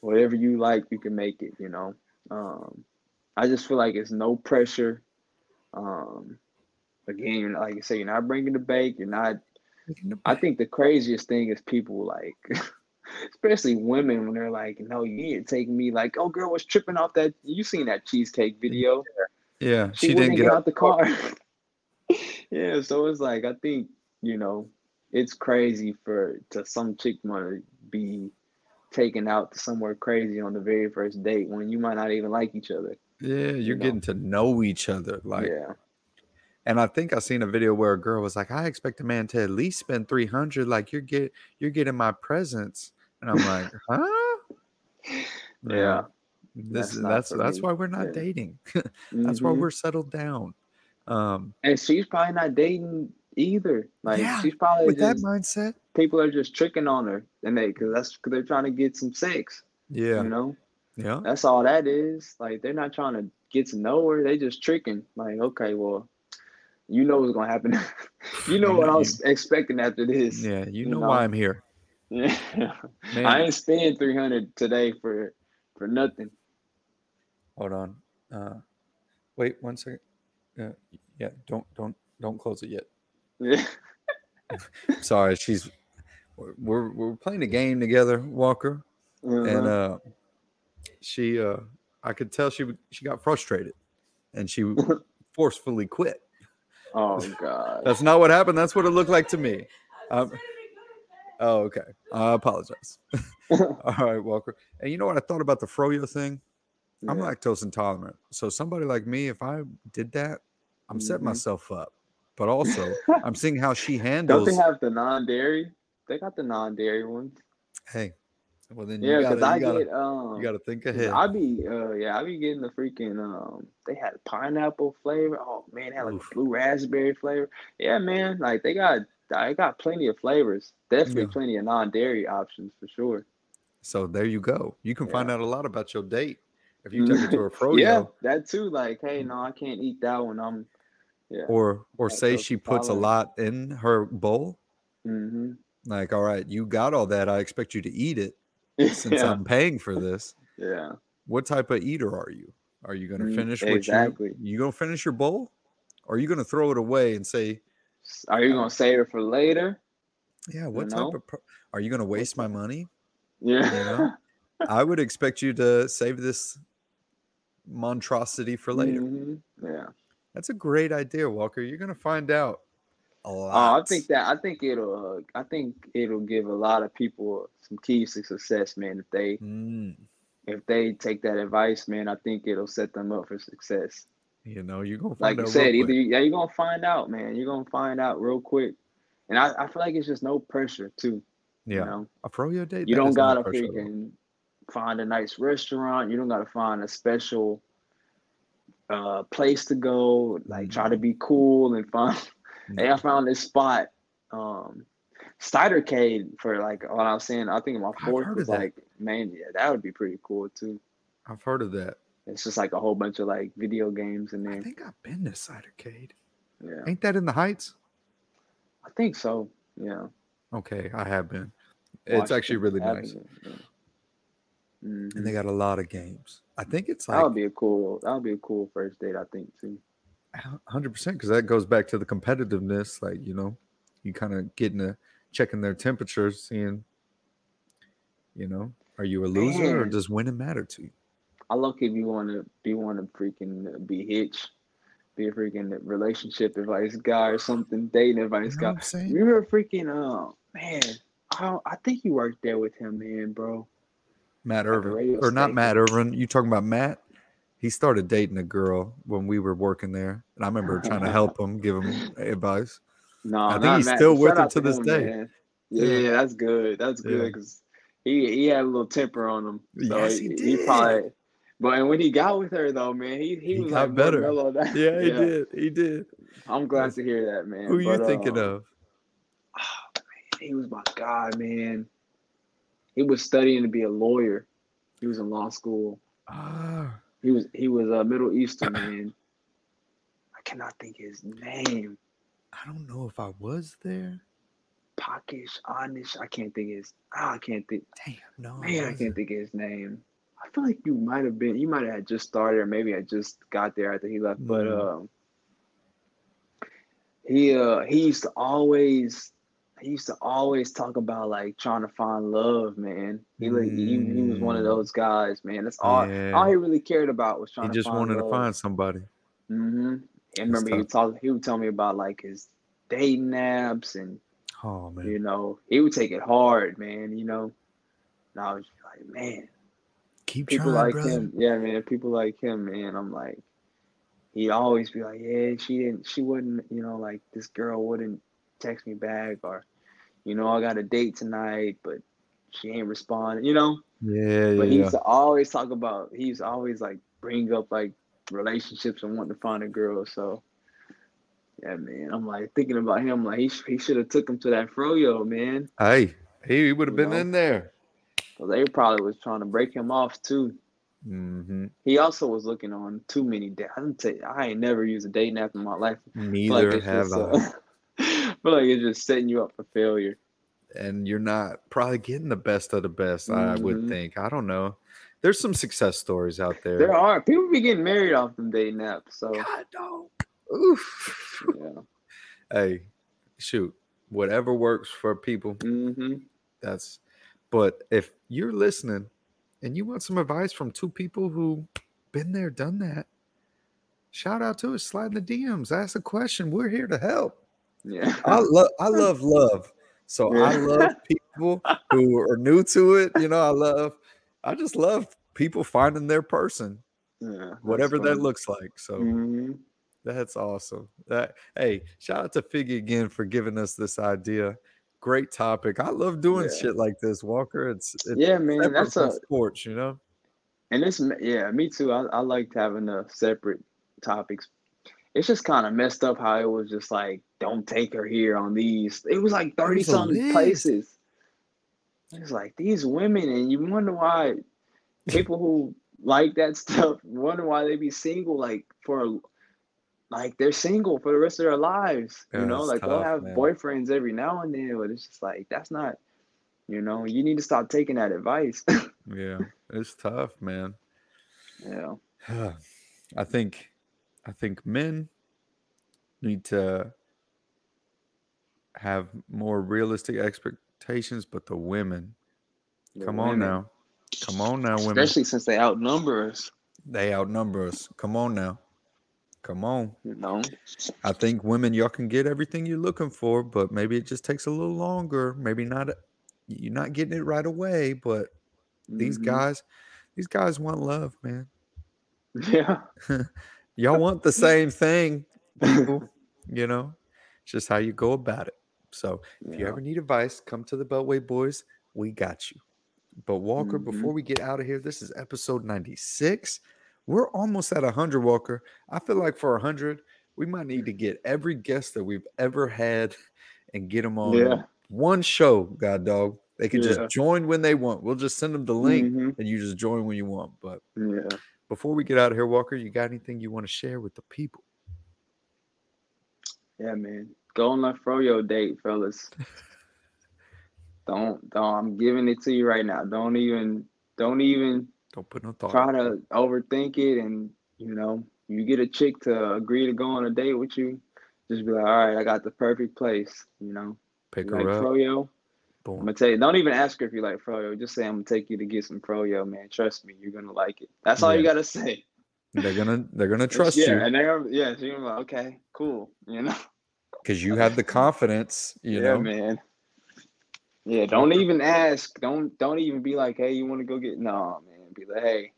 Whatever you like you can make it you know? Um I just feel like it's no pressure. Um again like you say you're not bringing the bake you're not I think the craziest thing is people like, especially women, when they're like, "No, you need to take me." Like, "Oh, girl was tripping off that." You seen that cheesecake video? Yeah, She, she, didn't get out the car. yeah, so it's like I think you know it's crazy for to some chick want to be taken out to somewhere crazy on the very first date when you might not even like each other. Yeah, you're know. getting to know each other. Like, yeah, and I think I seen a video where a girl was like, "I expect a man to at least spend three hundred. Like, you're get you're getting my presents," and I'm like, "Huh?" yeah. This That's is that's that's why we're not Yeah. dating. that's why Mhm. we're settled down. Um, And she's probably not dating either. Like Yeah, she's probably with that mindset, people are just tricking on her, and they because that's because they're trying to get some sex. yeah, You know, yeah, that's all that is. Like they're not trying to get to know her. They just tricking. Like okay, well, you know what's gonna happen. you know what I was expecting after this. yeah. You you know know. why I'm here, Yeah. man. I ain't spending three hundred today for for nothing. Hold on. Uh, wait one second. Uh, yeah, don't don't don't close it yet. Yeah. Sorry, she's we're we're, we're playing a game together, Walker, and Uh-huh. uh, she uh, I could tell she she got frustrated, and she forcefully quit. oh god. That's not what happened. That's what it looked like to me. Um, Oh, okay. I apologize. All right, Walker. And you know what I thought about the froyo thing? I'm lactose intolerant. So somebody like me, if I did that, I'm setting Mhm. myself up. But also, I'm seeing how she handles. Don't they have the non-dairy? They got the non-dairy ones. hey, well then Yeah, because I gotta, get um. you gotta think 'cause ahead. I be uh yeah, I be getting the freaking um they had pineapple flavor. Oh man, they had like Oof. blue raspberry flavor. Yeah, man, like they got they got plenty of flavors. Definitely Yeah. plenty of non-dairy options for sure. So there you go. You can find out a lot about your date if you take it to a pro. yeah, that too. Like, hey, no, I can't eat that one. I'm yeah. or or say she puts a lot in her bowl. Mm-hmm. Like, all right, you got all that. I expect you to eat it since yeah. I'm paying for this. yeah. What type of eater are you? Are you gonna Mm, finish what exactly. you you gonna finish your bowl? Or are you gonna throw it away and say, Are you gonna save it for later? Yeah, what know? type of pro- are you gonna waste my money? Yeah. You know? I would expect you to save this monstrosity for later. Mhm. Yeah. That's a great idea, Walker. You're gonna find out a Oh, lot. I think that I think it'll uh, I think it'll give a lot of people some keys to success, man. If they Mm, if they take that advice, man, I think it'll set them up for success. You know, you're gonna Like find you out said, either you, yeah, you're gonna find out, man. You're gonna find out real quick. And I, I feel like it's just no pressure too. yeah, You know, a froyo date. you don't gotta all. freaking find a nice restaurant. You don't gotta find a special uh place to go. Like try to be cool and fun. hey, I found this spot, um, Cidercade for like what I was saying. I think my fourth was like, man, yeah, that would be pretty cool too. I've heard of that. It's just like a whole bunch of like video games in there. I think I've been to Cidercade. Yeah, Ain't that in the Heights? I think so. Yeah, Okay, I have been. It's actually really nice, hmm and they got a lot of games. I think it's like that would like be a cool. That would be a cool first date. I think too. hundred percent because that goes back to the competitiveness. Like you know, you kind of getting a checking their temperatures, seeing, you know, are you a loser or does winning matter to you? I look if you want to be want to freaking be hitch, be a freaking relationship advice guy or something, dating advice You know guy. what I'm saying? You remember freaking uh man, I I think you worked there with him, man, bro. Matt At Irvin, or not. Matt Irvin? You talking about Matt? He started dating a girl when we were working there, and I remember trying to help him, give him advice. No, I think he's Matt. still with her out to this day. Yeah, Yeah. that's good. That's good Yeah. because he he had a little temper on him. So Yes, he, he he probably. But and when he got with her though, man, he he, He was got like better. More mellow than- Yeah, he did. He did. I'm glad to hear that, man. Who you thinking uh, of? He was my guy, man. He was studying to be a lawyer. He was in law school. Ah, He was he was a Middle Eastern man. I cannot think his name. I don't know if I was there. Pakish, Anish. I can't think his. Ah, I can't think. Damn, no. Man, I can't think his name. I feel like you might have been. You might have just started, or maybe I just got there after he left. But Mm. um, he uh he used to always he used to always talk about like trying to find love, man. He like he, he was one of Mm. those guys, man. That's all Yeah. all he really cared about was trying He just wanted to find somebody. Mm-hmm. And remember, he would talk. He would tell me about like his dating apps, and Oh man. you know, he would take it hard, man. You know, and I was like, man, Keep people trying, like brother. him, yeah, man. People like him, man. I'm like, he'd always be like, yeah, she didn't, she wouldn't, you know, like this girl wouldn't text me back, or, you know, I got a date tonight, but she ain't responding, you know. Yeah, But he yeah. used to always talk about. He used to always like bring up like relationships and wanting to find a girl. So yeah, man. I'm like thinking about him. Like he he should have took him to that froyo, man. Hey, he would have been know? in there. 'Cause they probably was trying to break him off too. hmm He also was looking on too many dates. I didn't tell you, I ain't never used a dating app in my life. Neither it's have just, I. uh, I like it's just setting you up for failure. and you're not probably getting the best of the best. I would Mhm. think. I don't know. There's some success stories out there. There are people be getting married off them dating apps. So God, dog. Oof. yeah. hey, shoot, whatever works for people. hmm That's. But if you're listening and you want some advice from two people who been there, done that, shout out to us. Slide in the DMs. Ask a question. We're here to help. Yeah. I love I love love. So I love people who are new to it. You know, I love, I just love people finding their person, Yeah, whatever that looks like. So Mhm. that's awesome. That hey, shout out to Figgy again for giving us this idea. Great topic. I love doing Yeah. shit like this, Walker. It's, it's Yeah, man, that's a sports, you know. and it's yeah, me too. I, I liked having the separate topics. It's just kind of messed up how it was just like, don't take her here on these. It was like thirty was something places. It's like these women, and you wonder why people who like that stuff wonder why they be single like for like they're single for the rest of their lives. Yeah, you know, it's like they'll have man. boyfriends every now and then, but it's just like that's not. You know, you need to stop taking that advice. Yeah, it's tough, man. yeah. I think I think men need to have more realistic expectations, but the women, The come on now. Come on now, women. Especially since they outnumber us, They outnumber us. Come on now. Come on. you know. I think women, y'all can get everything you're looking for, but maybe it just takes a little longer. Maybe not you're not getting it right away, but these Mhm. guys, these guys want love, man. Yeah. Y'all want the same thing, people. you know, it's just how you go about it. So if you ever need advice, come to the Beltway Boys. We got you. But Walker, Mhm. before we get out of here, this is episode 96. We're almost at 100, Walker. I feel like for 100, we might need to get every guest that we've ever had and get them on Yeah. one show, God dog. They can Yeah. just join when they want. We'll just send them the link Mhm. and you just join when you want. But Yeah. before we get out of here, Walker, you got anything you want to share with the people? Yeah, man. Go on that froyo date, fellas. don't don't I'm giving it to you right now. Don't even don't even Don't put no thought. try to overthink it and you know, you get a chick to agree to go on a date with you, just be like, all right, I got the perfect place, you know. pick You her like up. froyo? Boom. I'm gonna tell you, don't even ask her if you like froyo. Just say I'm gonna take you to get some froyo, man. Trust me, you're gonna like it. That's all you gotta say. They're gonna they're gonna trust yeah, you and they're gonna- yeah, so you're gonna be like, okay, cool, you know. because you have the confidence. You yeah, know, man. Yeah, don't even ask. Don't don't even be like, hey, you want to go get? No, man. Be like, hey,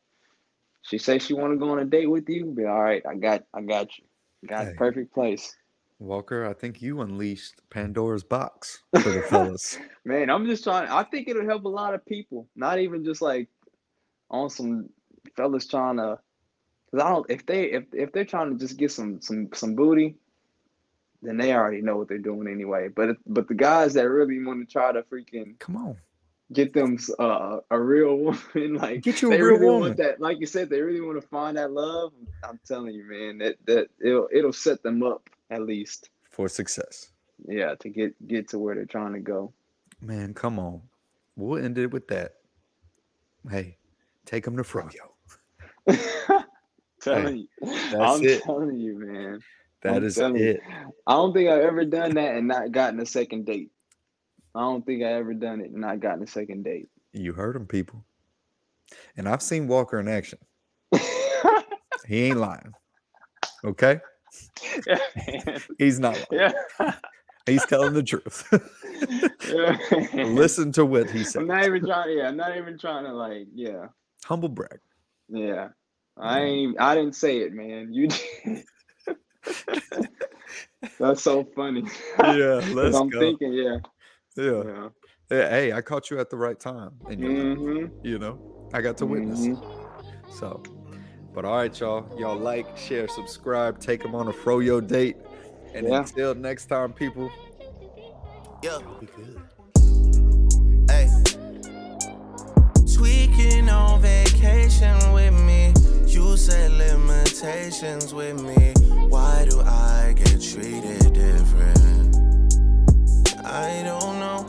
she says she want to go on a date with you. Be all right. I got I got you. Got Hey. the perfect place. Walker. I think you unleashed Pandora's box for the fellas. Man, I'm just trying. I think it'll help a lot of people. Not even just like on some fellas trying to. Cause I don't. If they if if they're trying to just get some some some booty, then they already know what they're doing anyway. But if- but the guys that really want to try to freaking Come on, get them uh, a real woman, like Get you a they real really woman. want that. Like you said, they really want to find that love. I'm telling you, man, that that it'll it'll set them up at least. for success, Yeah, to get get to where they're trying to go. man. Come on, we'll end it with that. Hey, take them to Froyo. telling you, that's I'm it. telling you, man. That I'm is telling you. it. I don't think I've ever done that and not gotten a second date. I don't think I ever done it and not gotten a second date. You heard him, people. And I've seen Walker in action. He ain't lying. Okay, yeah, he's not. Lying. Yeah. He's telling the truth. yeah. Listen to what he said. I'm not even trying. Yeah, I'm not even trying to like. Yeah, Humble brag. yeah. I ain't. I didn't say it, man. You. That's so funny. Yeah, let's I'm go. thinking. Yeah. Yeah. Yeah. Yeah, Hey, I caught you at the right time. And you, Mm-hmm. you know, I got to witness. it. So, but all right, y'all. Y'all like, share, subscribe, take them on a froyo date. And Yeah. until next time, people, Yeah. be good. Hey. Tweaking on vacation with me. You set limitations with me. Why do I get treated different? I don't know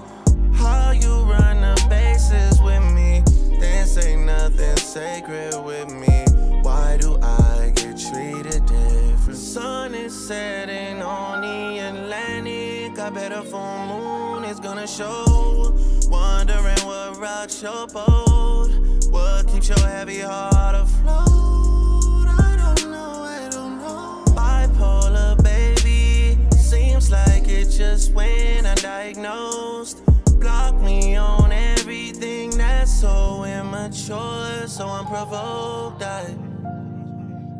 how you run the bases with me. Then say nothing sacred with me. Why do I get treated different? Sun is setting on the Atlantic. I bet a full moon is gonna show. Wondering what rocks your boat. What keeps your heavy heart afloat? just went diagnosed, Block me on everything that's so immature, so unprovoked. I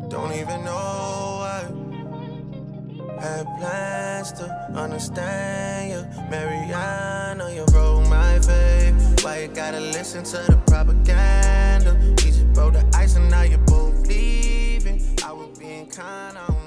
don't even know I Had plans to understand you, Mariana, you broke my faith. Why you gotta listen to the propaganda? We just broke the ice and now you're both leaving. I was being kind on.